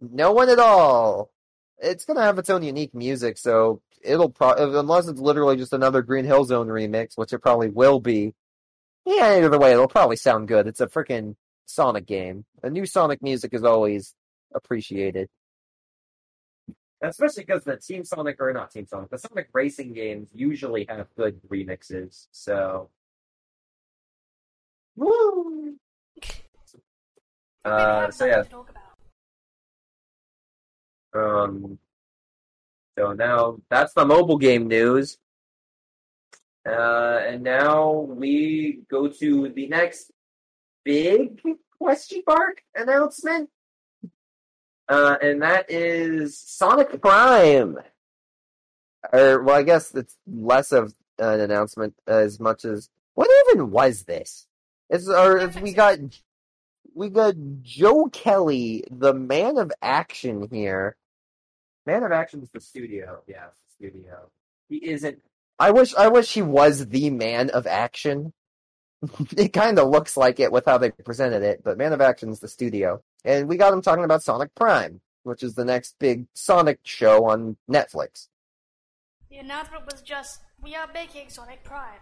No one at all. It's gonna have its own unique music, so it'll probably, unless it's literally just another Green Hill Zone remix, which it probably will be. Yeah, either way, it'll probably sound good. It's a freaking Sonic game. The new Sonic music is always appreciated. Especially because the Team Sonic, or not Team Sonic, the Sonic racing games usually have good remixes, so. Woo! Uh, so yeah, um, so now that's the mobile game news. Uh, and now we go to the next big question mark announcement. Uh, and that is Sonic Prime. Or, well, I guess it's less of an announcement as much as what even was this? It's or if we got we got Joe Kelly, the man of action here. Man of action is the studio. Yeah, the studio. He isn't. I wish. I wish he was the man of action. it kind of looks like it with how they presented it, but Man of Action is the studio, and we got him talking about Sonic Prime, which is the next big Sonic show on Netflix. The announcement was just, "We are making Sonic Prime."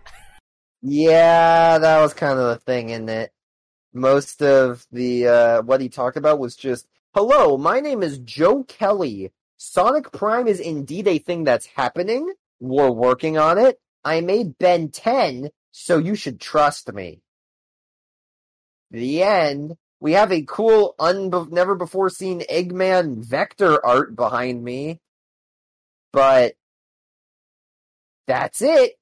yeah, that was kind of the thing, in it? Most of the uh, what he talked about was just, "Hello, my name is Joe Kelly. Sonic Prime is indeed a thing that's happening. We're working on it. I made Ben 10, so you should trust me. The end. We have a cool, never before seen Eggman vector art behind me. But that's it.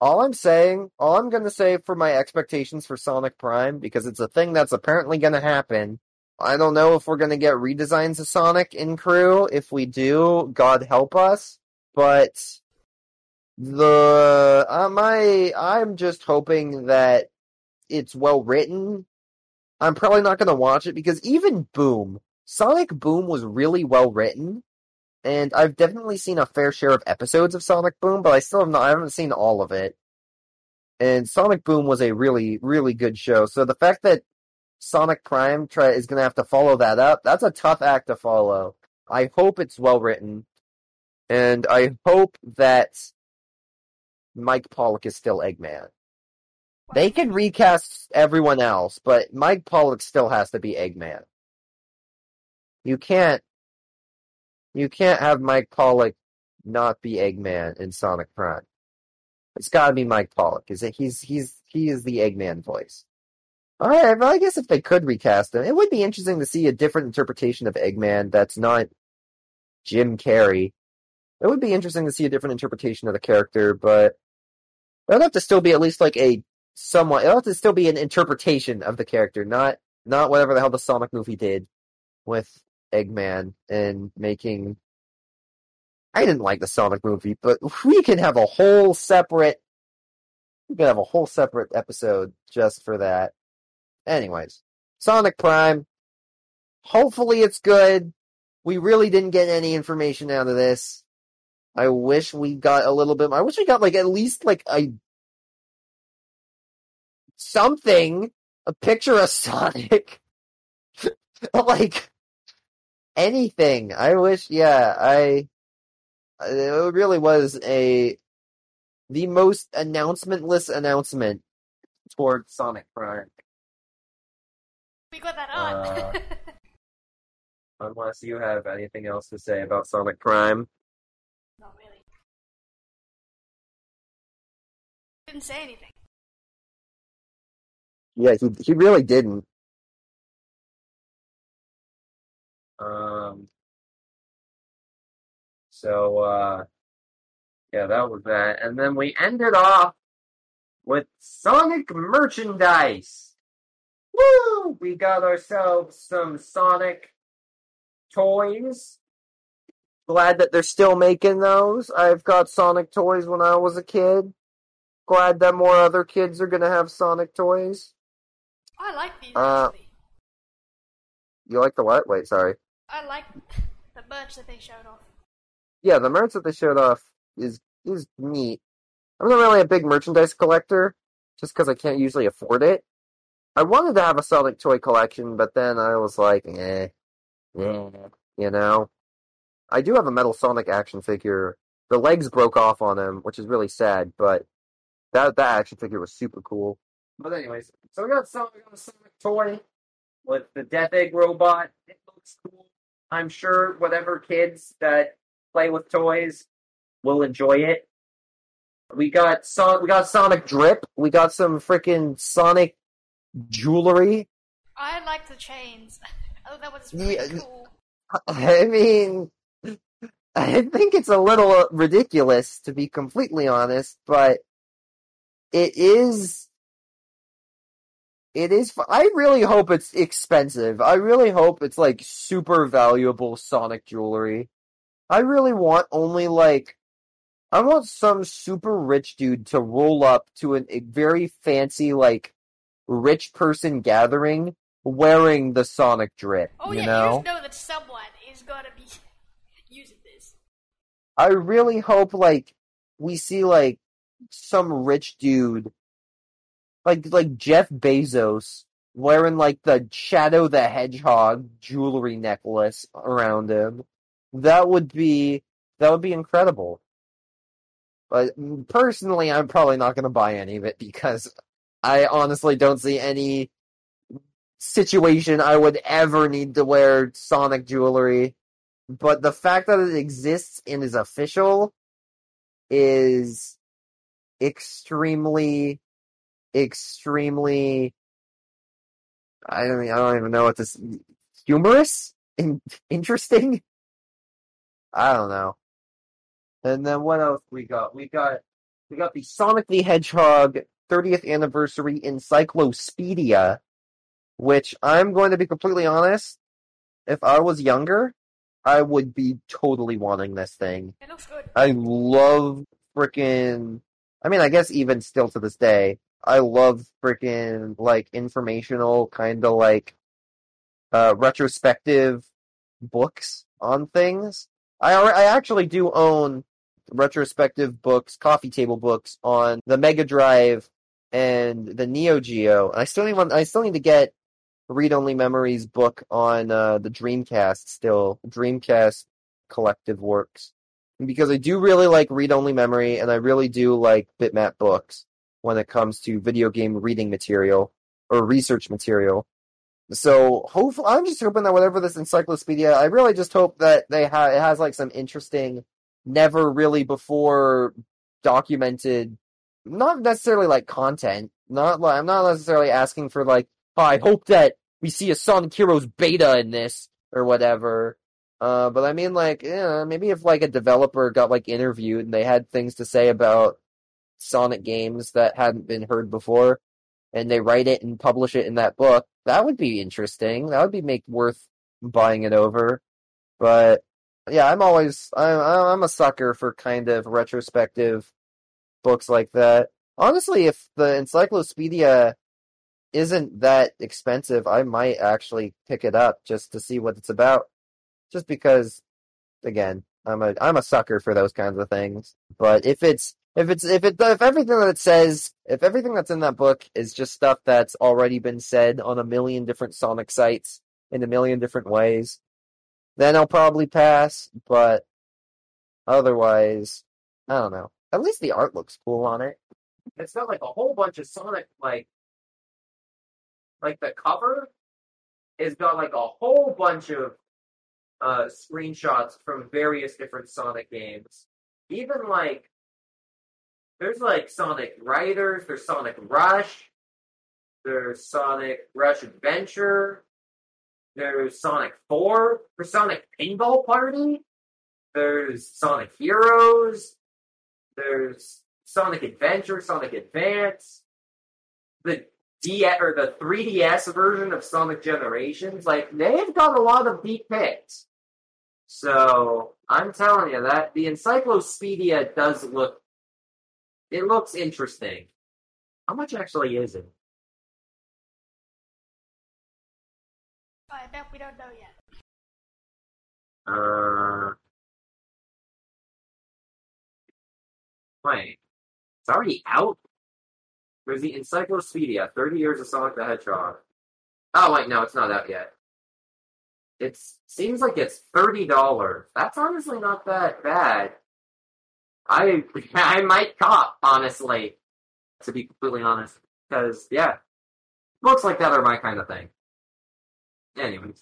All I'm saying, all I'm going to say for my expectations for Sonic Prime, because it's a thing that's apparently going to happen. I don't know if we're going to get redesigns of Sonic in crew. If we do, God help us. But the uh, my I'm just hoping that it's well written. I'm probably not going to watch it because even Boom, Sonic Boom was really well written, and I've definitely seen a fair share of episodes of Sonic Boom, but I still have not. I haven't seen all of it. And Sonic Boom was a really, really good show. So the fact that Sonic Prime try, is going to have to follow that up, that's a tough act to follow. I hope it's well written, and I hope that Mike Pollock is still Eggman. They can recast everyone else, but Mike Pollock still has to be Eggman. You can't you can't have Mike Pollock not be Eggman in Sonic Prime. It's got to be Mike Pollock. Is it? He's he's he is the Eggman voice. All right. Well, I guess if they could recast him, it would be interesting to see a different interpretation of Eggman that's not Jim Carrey. It would be interesting to see a different interpretation of the character, but it would have to still be at least like a somewhat. It would have to still be an interpretation of the character, not not whatever the hell the Sonic movie did with Eggman and making. I didn't like the Sonic movie, but we can have a whole separate. We can have a whole separate episode just for that. Anyways, Sonic Prime. Hopefully it's good. We really didn't get any information out of this. I wish we got a little bit. I wish we got like at least like a something, a picture of Sonic, like anything. I wish. Yeah, I. It really was a the most announcementless announcement toward Sonic Prime. We got that on. Uh, Unless you have anything else to say about Sonic Prime. Not really. Didn't say anything. Yeah, he he really didn't. Um. So uh, yeah, that was that, and then we ended off with Sonic merchandise. Woo! We got ourselves some Sonic toys. Glad that they're still making those. I've got Sonic toys when I was a kid. Glad that more other kids are gonna have Sonic toys. I like these Uh, actually. You like the what? Wait, sorry. I like the merch that they showed off. Yeah, the merch that they showed off is is neat. I'm not really a big merchandise collector, just because I can't usually afford it. I wanted to have a Sonic toy collection, but then I was like, eh, eh, you know. I do have a Metal Sonic action figure. The legs broke off on him, which is really sad, but that that action figure was super cool. But anyways, so we got Sonic, we got a Sonic toy with the Death Egg robot. It looks cool. I'm sure whatever kids that play with toys will enjoy it. We got Son- we got Sonic Drip. We got some freaking Sonic jewelry. I like the chains. Oh, that was really Yeah, cool. I mean, I think it's a little ridiculous to be completely honest, but it is. It is. I really hope it's expensive. I really hope it's like super valuable Sonic jewelry. I really want only like. I want some super rich dude to roll up to an, a very fancy, like, rich person gathering wearing the Sonic drip. Oh you yeah, know? you just know that someone is gonna be using this. I really hope like we see like some rich dude like like Jeff Bezos wearing like the Shadow the Hedgehog jewelry necklace around him. That would be that would be incredible. But personally I'm probably not going to buy any of it because I honestly don't see any situation I would ever need to wear Sonic jewelry but the fact that it exists and is official is extremely extremely I don't I don't even know what this humorous and interesting I don't know. And then what else we got? We got we got the Sonic the Hedgehog 30th anniversary encyclopedia which I'm going to be completely honest if I was younger I would be totally wanting this thing. It looks good. I love freaking. I mean, I guess even still to this day, I love freaking like informational kind of like uh retrospective books on things. I I actually do own retrospective books, coffee table books on the Mega Drive and the Neo Geo. I still need one. I still need to get read only memories book on uh, the Dreamcast still Dreamcast collected works because I do really like read only memory and I really do like bitmap books when it comes to video game reading material or research material. So hopefully, I'm just hoping that whatever this encyclopedia, I really just hope that they ha- it has like some interesting, never really before documented, not necessarily like content. Not like I'm not necessarily asking for like, oh, I hope that we see a Sonic Heroes beta in this or whatever. Uh, but I mean, like, yeah, maybe if like a developer got like interviewed and they had things to say about Sonic games that hadn't been heard before, and they write it and publish it in that book, that would be interesting. That would be make worth buying it over. But yeah, I'm always I'm I'm a sucker for kind of retrospective books like that. Honestly, if the encyclopedia isn't that expensive, I might actually pick it up just to see what it's about. Just because, again, I'm a I'm a sucker for those kinds of things. But if it's if it's if it if everything that it says if everything that's in that book is just stuff that's already been said on a million different Sonic sites in a million different ways, then I'll probably pass. But otherwise, I don't know. At least the art looks cool on it. It's not like a whole bunch of Sonic like like the cover has got like a whole bunch of uh, screenshots from various different Sonic games. Even like there's like Sonic Riders, there's Sonic Rush, there's Sonic Rush Adventure, there's Sonic 4, there's Sonic Pinball Party, there's Sonic Heroes, there's Sonic Adventure, Sonic Advance, the D or the 3DS version of Sonic Generations. Like they've got a lot of deep picks. So I'm telling you that the Encyclopedia does look. It looks interesting. How much actually is it? I bet we don't know yet. Uh, wait, it's already out. There's the Encyclopedia, 30 Years of Sonic the Hedgehog. Oh wait, no, it's not out yet. It seems like it's thirty dollars. That's honestly not that bad. I I might cop honestly, to be completely honest, because yeah, looks like that are my kind of thing. Anyways,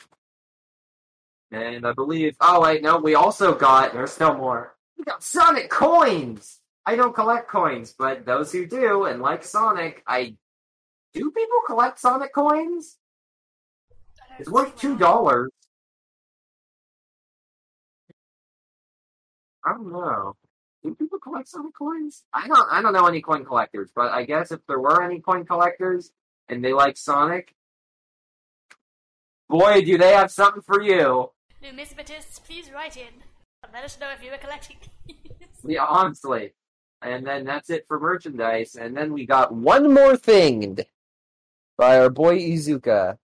and I believe. Oh wait, no, we also got. There's still more. We got Sonic coins. I don't collect coins, but those who do and like Sonic, I do. People collect Sonic coins. It's worth two dollars. I don't know. Do people collect Sonic coins? I don't. I don't know any coin collectors, but I guess if there were any coin collectors and they like Sonic, boy, do they have something for you. Numismatists, please write in. and Let us know if you were collecting. Yeah, honestly. And then that's it for merchandise. And then we got one more thing by our boy Iizuka.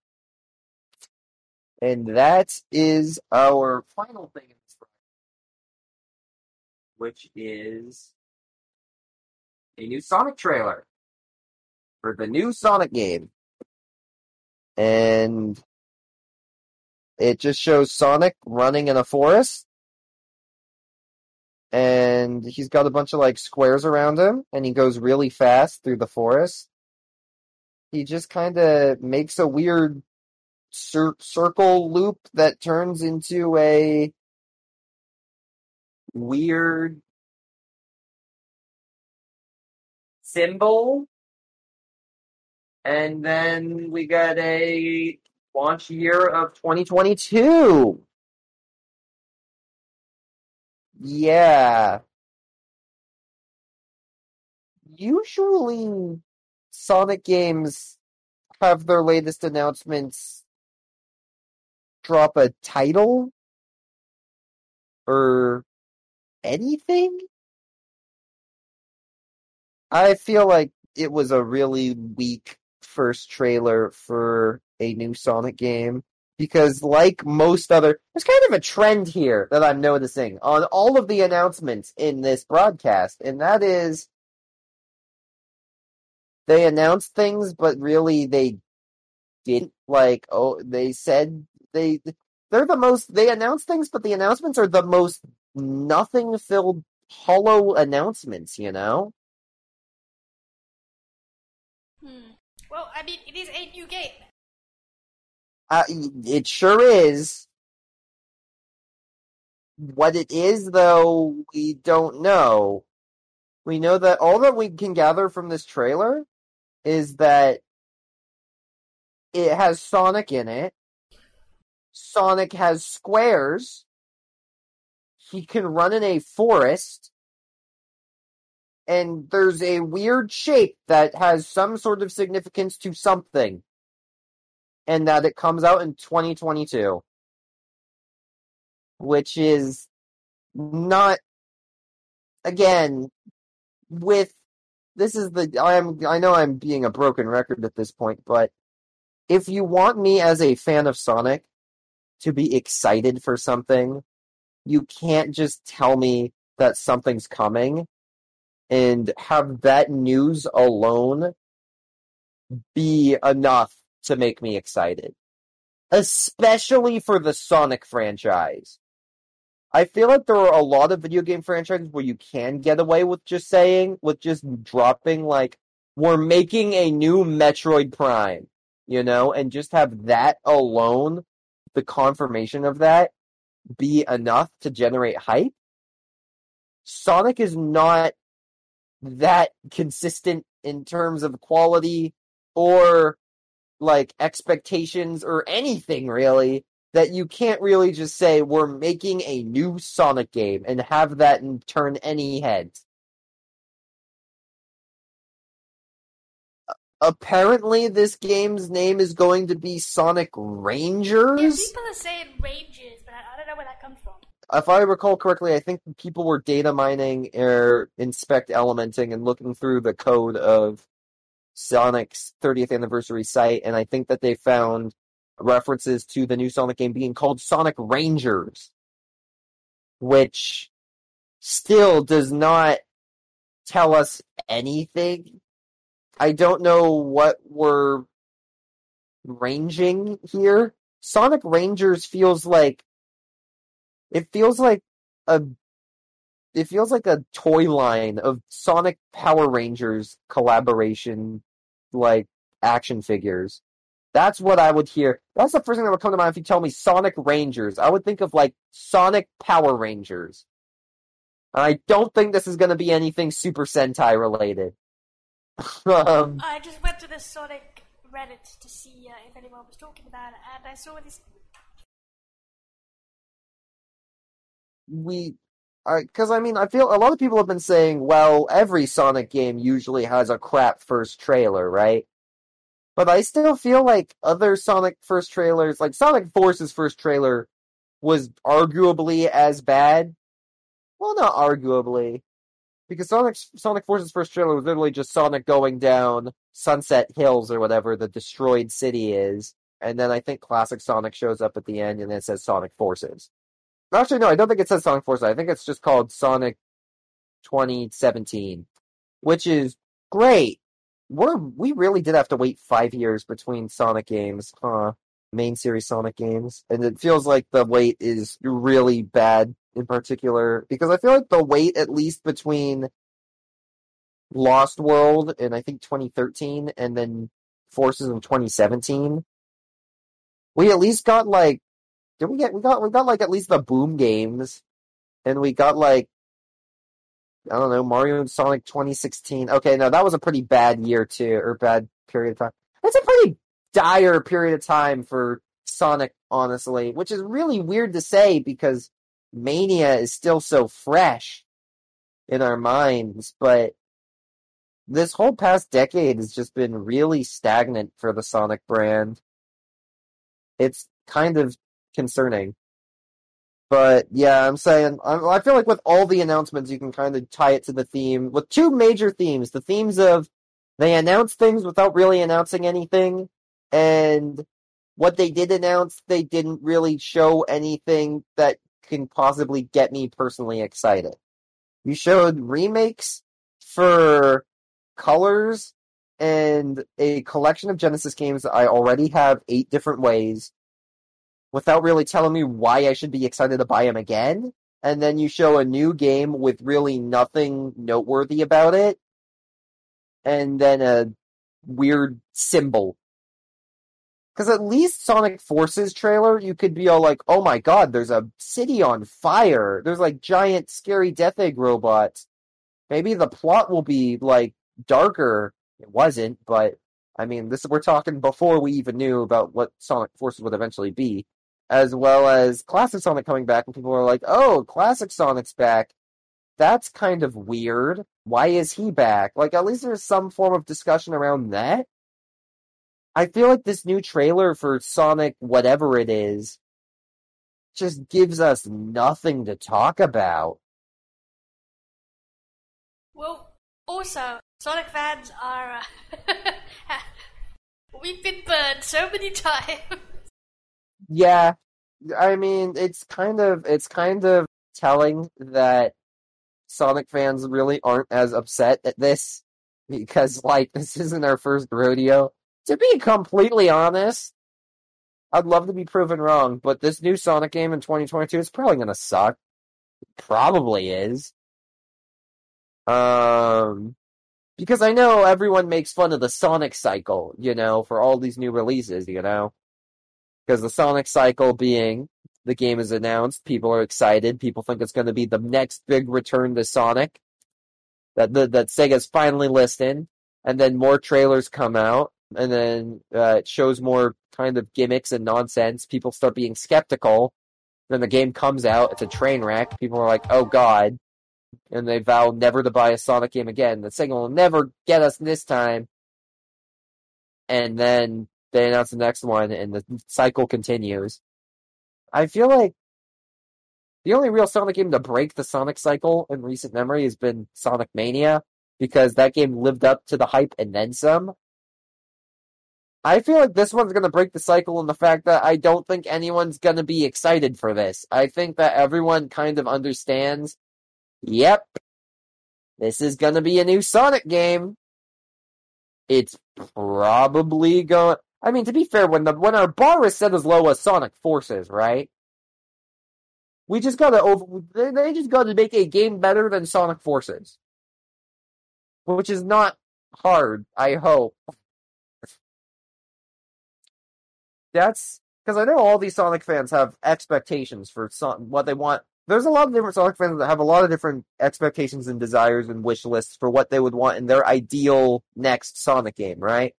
And that is our final thing in this project, which is a new Sonic trailer for the new Sonic game. And it just shows Sonic running in a forest and he's got a bunch of like squares around him and he goes really fast through the forest he just kind of makes a weird cir- circle loop that turns into a weird symbol. And then we got a launch year of 2022 yeah. Usually Sonic games have their latest announcements drop a title or anything. I feel like it was a really weak first trailer for a new Sonic game because like most other there's kind of a trend here that I'm noticing on all of the announcements in this broadcast and that is they announced things, but really they didn't like. Oh, they said they they're the most. They announce things, but the announcements are the most nothing filled, hollow announcements. You know. Hmm. Well, I mean, it is a new game. Uh, it sure is. What it is, though, we don't know. We know that all that we can gather from this trailer is that it has Sonic in it. Sonic has squares. He can run in a forest. And there's a weird shape that has some sort of significance to something. And that it comes out in 2022. Which is not, again, with this is the I'm I know I'm being a broken record at this point, but if you want me as a fan of Sonic to be excited for something, you can't just tell me that something's coming and have that news alone be enough to make me excited. Especially for the Sonic franchise. I feel like there are a lot of video game franchises where you can get away with just saying, with just dropping, like, we're making a new Metroid Prime. you know, and just have that alone, the confirmation of that, be enough to generate hype. Sonic is not that consistent in terms of quality or like expectations or anything really that you can't really just say we're making a new Sonic game and have that and turn any heads. Apparently, this game's name is going to be Sonic Rangers. Yeah, people are saying Rangers, but I, I don't know where that comes from. If I recall correctly, I think people were data mining or inspect elementing and looking through the code of Sonic's 30th anniversary site, and I think that they found references to the new Sonic game being called Sonic Rangers, which still does not tell us anything. I don't know what we're ranging here. Sonic Rangers feels like it feels like a it feels like a toy line of Sonic Power Rangers collaboration like action figures. That's what I would hear. That's the first thing that would come to mind if you tell me Sonic Rangers. I would think of like Sonic Power Rangers. And I don't think this is going to be anything Super Sentai related. um, I just went to the Sonic Reddit to see uh, if anyone was talking about it, and I saw this. We because I mean I feel a lot of people have been saying, well, every Sonic game usually has a crap first trailer, right? But I still feel like other Sonic first trailers, like Sonic Force's first trailer, was arguably as bad. Well, not arguably, because Sonic Sonic Force's first trailer was literally just Sonic going down Sunset Hills or whatever the destroyed city is, and then I think Classic Sonic shows up at the end and it says Sonic Forces. Actually, no, I don't think it says Sonic Forces. I think it's just called Sonic 2017, which is great. We're we really did have to wait five years between Sonic games, huh? Main series Sonic games, and it feels like the wait is really bad in particular because I feel like the wait at least between Lost World in I think 2013 and then Forces in 2017, we at least got like did we get we got we got like at least the boom games and we got like I don't know, Mario and Sonic 2016. Okay, no, that was a pretty bad year too, or bad period of time. That's a pretty dire period of time for Sonic, honestly, which is really weird to say because Mania is still so fresh in our minds, but this whole past decade has just been really stagnant for the Sonic brand. It's kind of concerning. But yeah, I'm saying I feel like with all the announcements, you can kind of tie it to the theme with two major themes: the themes of they announce things without really announcing anything, and what they did announce, they didn't really show anything that can possibly get me personally excited. You showed remakes for colors and a collection of Genesis games that I already have eight different ways without really telling me why I should be excited to buy him again. And then you show a new game with really nothing noteworthy about it. And then a weird symbol. Because at least Sonic Forces trailer, you could be all like, oh my god, there's a city on fire. There's like giant scary Death Egg robots. Maybe the plot will be like darker. It wasn't, but I mean, this we're talking before we even knew about what Sonic Forces would eventually be as well as Classic Sonic coming back, and people are like, "Oh, Classic Sonic's back." That's kind of weird. Why is he back? Like, at least there's some form of discussion around that. I feel like this new trailer for Sonic, whatever it is, just gives us nothing to talk about. Well, also, Sonic fans are. Uh, we've been burned so many times. Yeah, I mean, it's kind of it's kind of telling that Sonic fans really aren't as upset at this because like this isn't our first rodeo. To be completely honest, I'd love to be proven wrong, but this new Sonic game in 2022 is probably going to suck. It probably is. Um because I know everyone makes fun of the Sonic cycle, you know, for all these new releases, you know, because the Sonic cycle being the game is announced, people are excited, people think it's going to be the next big return to Sonic that the, that Sega's finally listened, and then more trailers come out, and then uh, it shows more kind of gimmicks and nonsense. People start being skeptical. Then the game comes out, it's a train wreck. People are like, "Oh God," and they vow never to buy a Sonic game again. The Sega will never get us this time. And then they announce the next one, and the cycle continues. I feel like the only real Sonic game to break the Sonic cycle in recent memory has been Sonic Mania, because that game lived up to the hype and then some. I feel like this one's going to break the cycle in the fact that I don't think anyone's going to be excited for this. I think that everyone kind of understands, yep, this is going to be a new Sonic game. It's probably going. I mean, to be fair, when the when our bar is set as low as Sonic Forces, right? We just gotta over. They, just gotta make a game better than Sonic Forces, which is not hard. I hope. That's because I know all these Sonic fans have expectations for Son- what they want. There's a lot of different Sonic fans that have a lot of different expectations and desires and wish lists for what they would want in their ideal next Sonic game, right?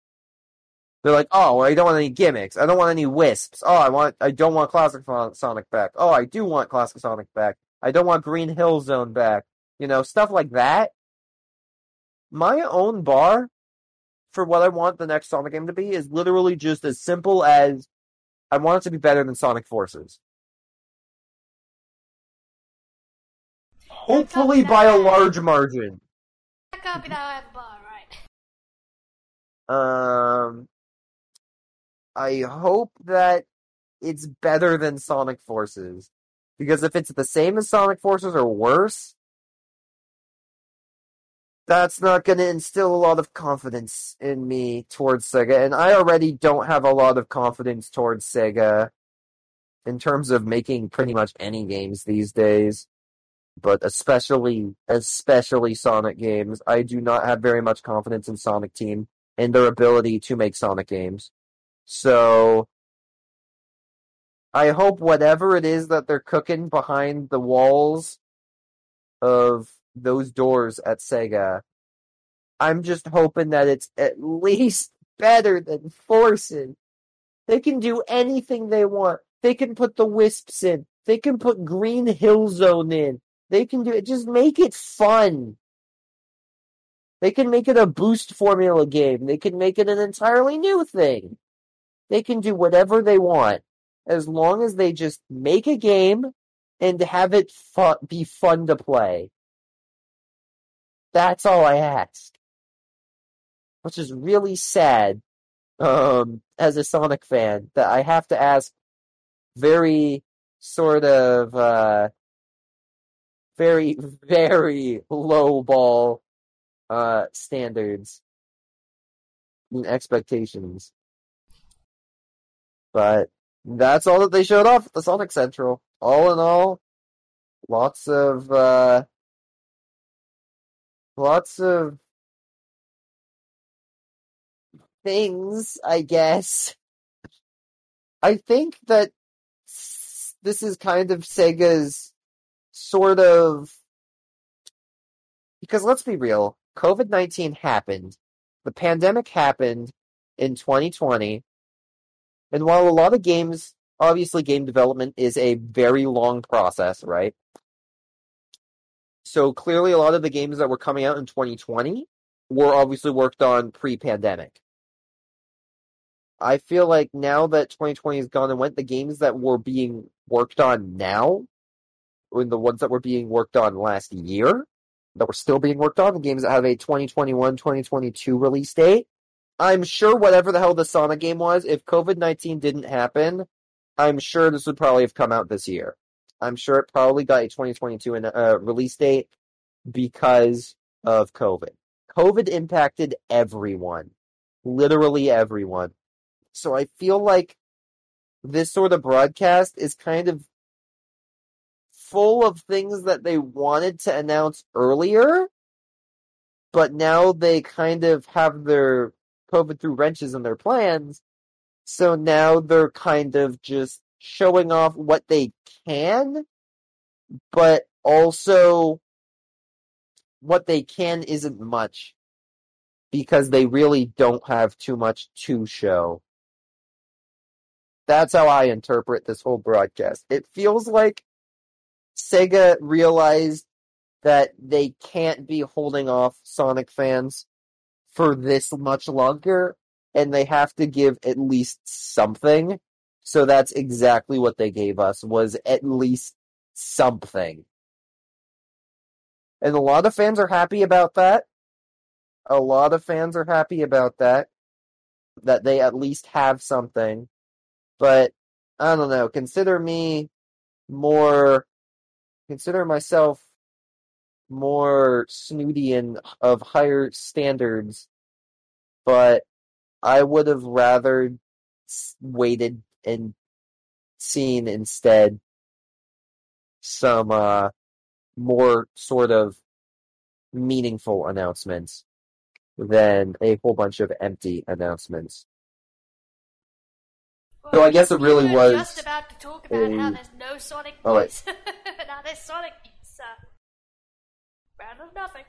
They're like, oh, well, I don't want any gimmicks. I don't want any wisps. Oh, I want, I don't want classic Sonic back. Oh, I do want classic Sonic back. I don't want Green Hill Zone back. You know, stuff like that. My own bar for what I want the next Sonic game to be is literally just as simple as I want it to be better than Sonic Forces. Hopefully by a large margin. That I hope that it's better than Sonic Forces. Because if it's the same as Sonic Forces or worse, that's not going to instill a lot of confidence in me towards Sega. And I already don't have a lot of confidence towards Sega in terms of making pretty much any games these days. But especially, especially Sonic games. I do not have very much confidence in Sonic Team and their ability to make Sonic games. So, I hope whatever it is that they're cooking behind the walls of those doors at Sega. I'm just hoping that it's at least better than Forces. They can do anything they want. They can put the Wisps in. They can put Green Hill Zone in. They can do it. Just make it fun. They can make it a boost formula game. They can make it an entirely new thing. They can do whatever they want as long as they just make a game and have it fu- be fun to play. That's all I ask. Which is really sad, um, as a Sonic fan, that I have to ask very sort of, uh, very, very low ball, uh, standards and expectations. But that's all that they showed off at the Sonic Central. All in all, lots of, uh, lots of things, I guess. I think that this is kind of Sega's sort of because let's be real, COVID 19 happened. The pandemic happened in 2020. And while a lot of games, obviously, game development is a very long process, right? So clearly, a lot of the games that were coming out in 2020 were obviously worked on pre pandemic. I feel like now that 2020 has gone and went, the games that were being worked on now, and the ones that were being worked on last year, that were still being worked on, the games that have a 2021 2022 release date, I'm sure whatever the hell the Sonic game was, if COVID 19 didn't happen, I'm sure this would probably have come out this year. I'm sure it probably got a 2022 in, uh, release date because of COVID. COVID impacted everyone, literally everyone. So I feel like this sort of broadcast is kind of full of things that they wanted to announce earlier, but now they kind of have their COVID through wrenches in their plans. So now they're kind of just showing off what they can, but also what they can isn't much because they really don't have too much to show. That's how I interpret this whole broadcast. It feels like Sega realized that they can't be holding off Sonic fans for this much longer and they have to give at least something. So that's exactly what they gave us was at least something. And a lot of fans are happy about that. A lot of fans are happy about that. That they at least have something. But I don't know, consider me more consider myself more snooty and of higher standards, but I would have rather waited and seen instead some uh, more sort of meaningful announcements than a whole bunch of empty announcements. So I guess it really we were was just about to talk about how there's no Sonic Oh, wait. now there's Sonic news. Nothing.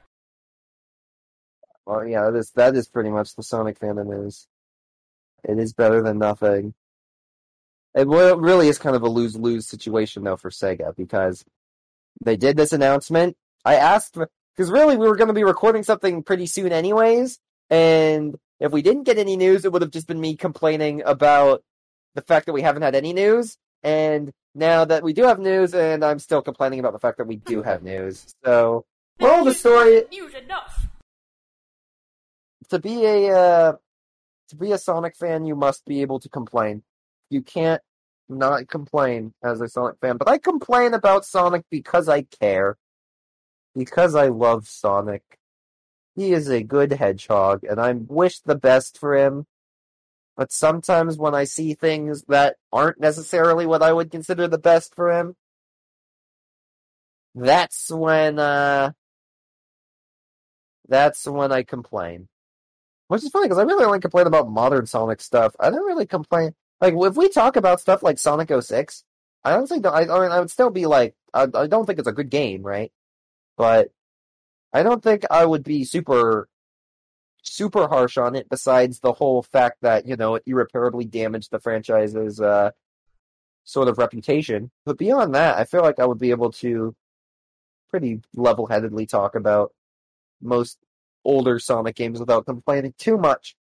Well, yeah, that is that is pretty much the Sonic fandom is. It is better than nothing. It really is kind of a lose lose situation though for Sega because they did this announcement. I asked because really we were going to be recording something pretty soon anyways, and if we didn't get any news, it would have just been me complaining about the fact that we haven't had any news. And now that we do have news, and I'm still complaining about the fact that we do have news. So, of the story News enough. to be a uh, to be a Sonic fan, you must be able to complain. You can't not complain as a Sonic fan. But I complain about Sonic because I care. Because I love Sonic. He is a good hedgehog, and I wish the best for him. But sometimes when I see things that aren't necessarily what I would consider the best for him, that's when uh that's when I complain. Which is funny because I really only complain about modern Sonic stuff. I don't really complain. Like if we talk about stuff like Sonic 06, I don't think I, I mean I would still be like I, I don't think it's a good game, right? But I don't think I would be super super harsh on it besides the whole fact that, you know, it irreparably damaged the franchise's uh sort of reputation. But beyond that, I feel like I would be able to pretty level-headedly talk about most older Sonic games without complaining too much.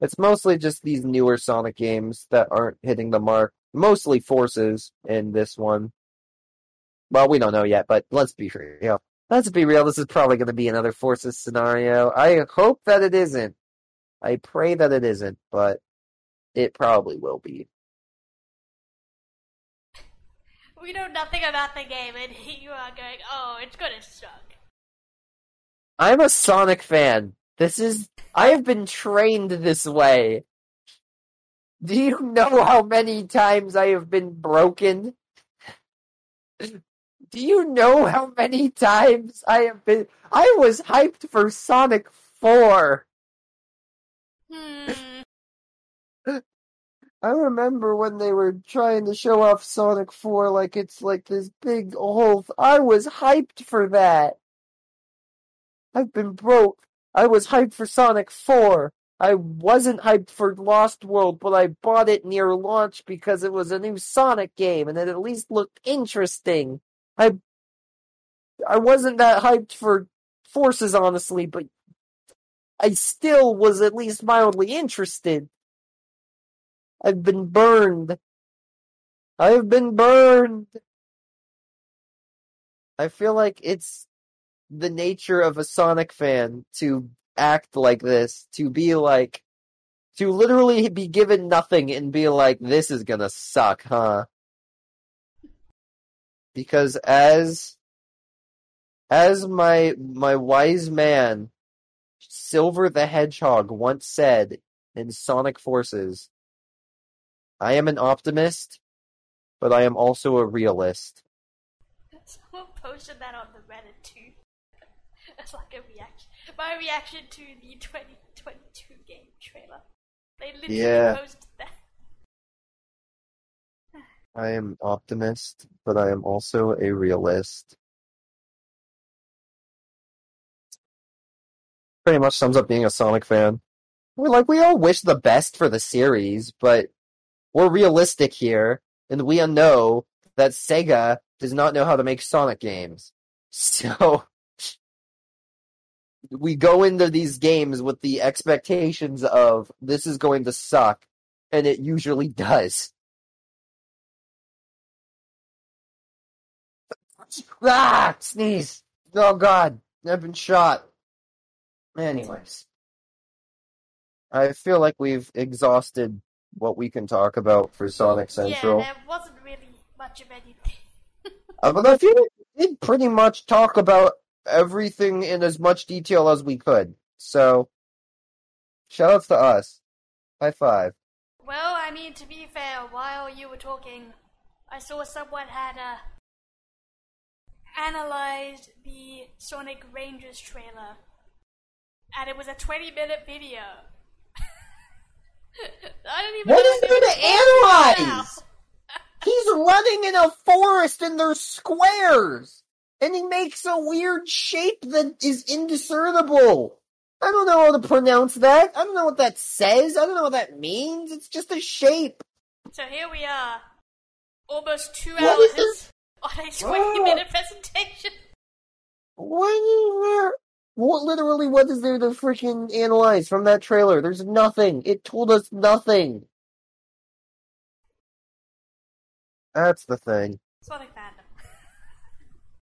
It's mostly just these newer Sonic games that aren't hitting the mark. Mostly Forces in this one. Well, we don't know yet, but let's be real. Let's be real, this is probably going to be another Forces scenario. I hope that it isn't. I pray that it isn't, but it probably will be. We know nothing about the game, and you are going, oh, it's gonna suck. I'm a Sonic fan. This is. I have been trained this way. Do you know how many times I have been broken? Do you know how many times I have been. I was hyped for Sonic 4. Hmm. I remember when they were trying to show off Sonic 4 like it's like this big whole. I was hyped for that. I've been broke. I was hyped for Sonic 4. I wasn't hyped for Lost World, but I bought it near launch because it was a new Sonic game and it at least looked interesting. I I wasn't that hyped for Forces honestly, but I still was at least mildly interested. I've been burned. I've been burned. I feel like it's the nature of a Sonic fan to act like this, to be like, to literally be given nothing and be like, this is gonna suck, huh? Because as, as my, my wise man, Silver the Hedgehog once said in Sonic Forces, I am an optimist, but I am also a realist. Someone posted that on the Reddit too. Like a reaction. My reaction to the 2022 game trailer. They literally Yeah. posted that. I am an optimist, but I am also a realist. Pretty much sums up being a Sonic fan. We're like, we all wish the best for the series, but we're realistic here, and we know that Sega does not know how to make Sonic games. So, we go into these games with the expectations of this is going to suck, and it usually does. Ah, sneeze. Oh god, I've been shot. Anyways. I feel like we've exhausted what we can talk about for Sonic Central. Yeah, there wasn't really much of anything. Uh, but I feel we did pretty much talk about everything in as much detail as we could. So, shoutouts to us. High five. Well, I mean, to be fair, while you were talking, I saw someone had uh, analyzed the Sonic Rangers trailer, and it was a 20 minute video. I don't even What know is what there to analyze? He's running in a forest and there's squares! And he makes a weird shape that is indiscernible! I don't know how to pronounce that. I don't know what that says. I don't know what that means. It's just a shape. So here we are, almost two What is hours this? on a 20 minute ah! presentation. What is there? What literally? What is there to freaking analyze from that trailer? There's nothing. It told us nothing. That's the thing. Sonic fandom.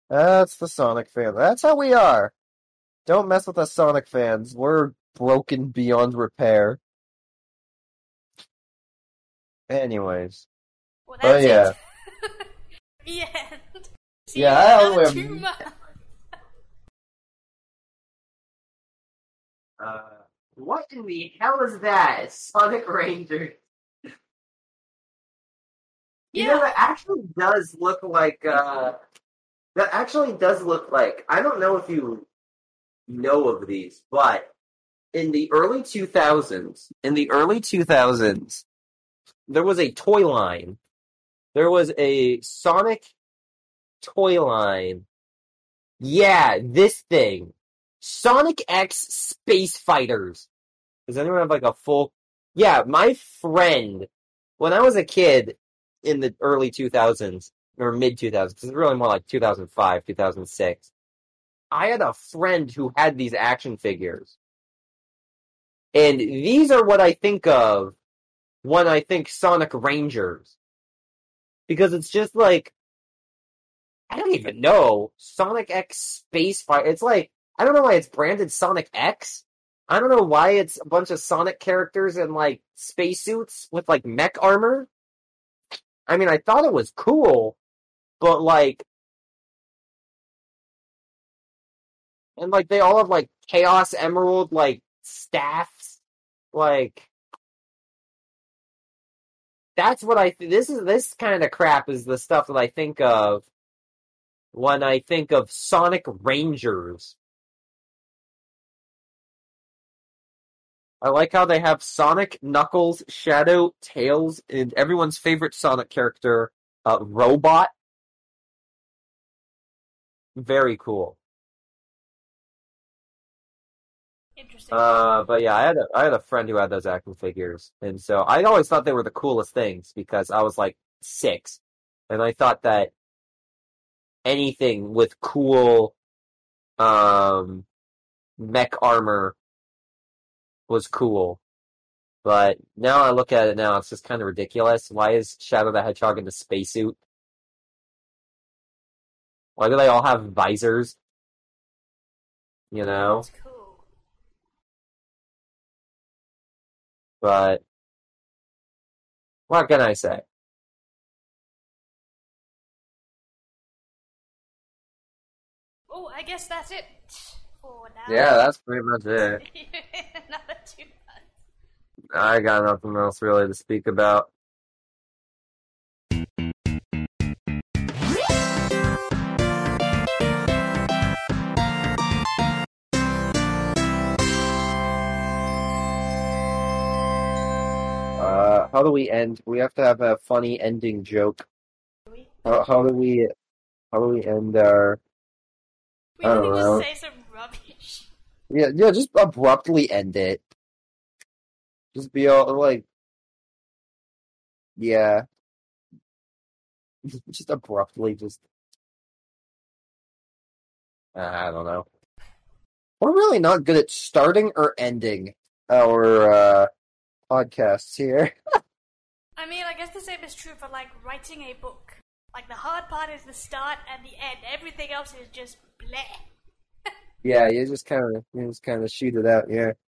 That's the Sonic fan. That's how we are. Don't mess with us, Sonic fans. We're broken beyond repair. Anyways, Well, Oh, that's yeah. it. the end. See Yeah, I in don't another have- uh, what in the hell is that? Sonic Ranger. You know, Yeah. that actually does look like, uh, that actually does look like, I don't know if you know of these, but in the early 2000s, in the early 2000s, there was a toy line. There was a Sonic toy line. Yeah, this thing. Sonic X Space Fighters. Does anyone have like a full? Yeah, my friend, when I was a kid in the early 2000s or mid 2000s, it's really more like 2005, 2006. I had a friend who had these action figures. And these are what I think of when I think Sonic Rangers. Because it's just like, I don't even know. Sonic X Space Fighter. It's like, I don't know why it's branded Sonic X. I don't know why it's a bunch of Sonic characters in like spacesuits with like mech armor. I mean, I thought it was cool, but like, and like they all have like Chaos Emerald like staffs, like. That's what I. Th- this is this kind of crap is the stuff that I think of when I think of Sonic Rangers. I like how they have Sonic, Knuckles, Shadow, Tails, and everyone's favorite Sonic character, uh, Robot. Very cool. Interesting. Uh, but yeah, I had a I had a friend who had those action figures, and so I always thought they were the coolest things because I was like six, and I thought that anything with cool, um, mech armor was cool. But now I look at it now, it's just kind of ridiculous. Why is Shadow the Hedgehog in the spacesuit? Why do they all have visors? You know? That's cool. But what can I say? Oh, I guess that's it for now. Yeah, that's pretty much it. Another two months. I got nothing else really to speak about. How do we end? We have to have a funny ending joke. How, how do we how do we end our? we I don't can know. just say some rubbish. Yeah, yeah, just abruptly end it. Just be all like, yeah, just abruptly just. I don't know. We're really not good at starting or ending our uh, podcasts here. I mean, I guess the same is true for like writing a book. Like the hard part is the start and the end. Everything else is just bleh. Yeah, you just kind of you just kind of shoot it out. Yeah.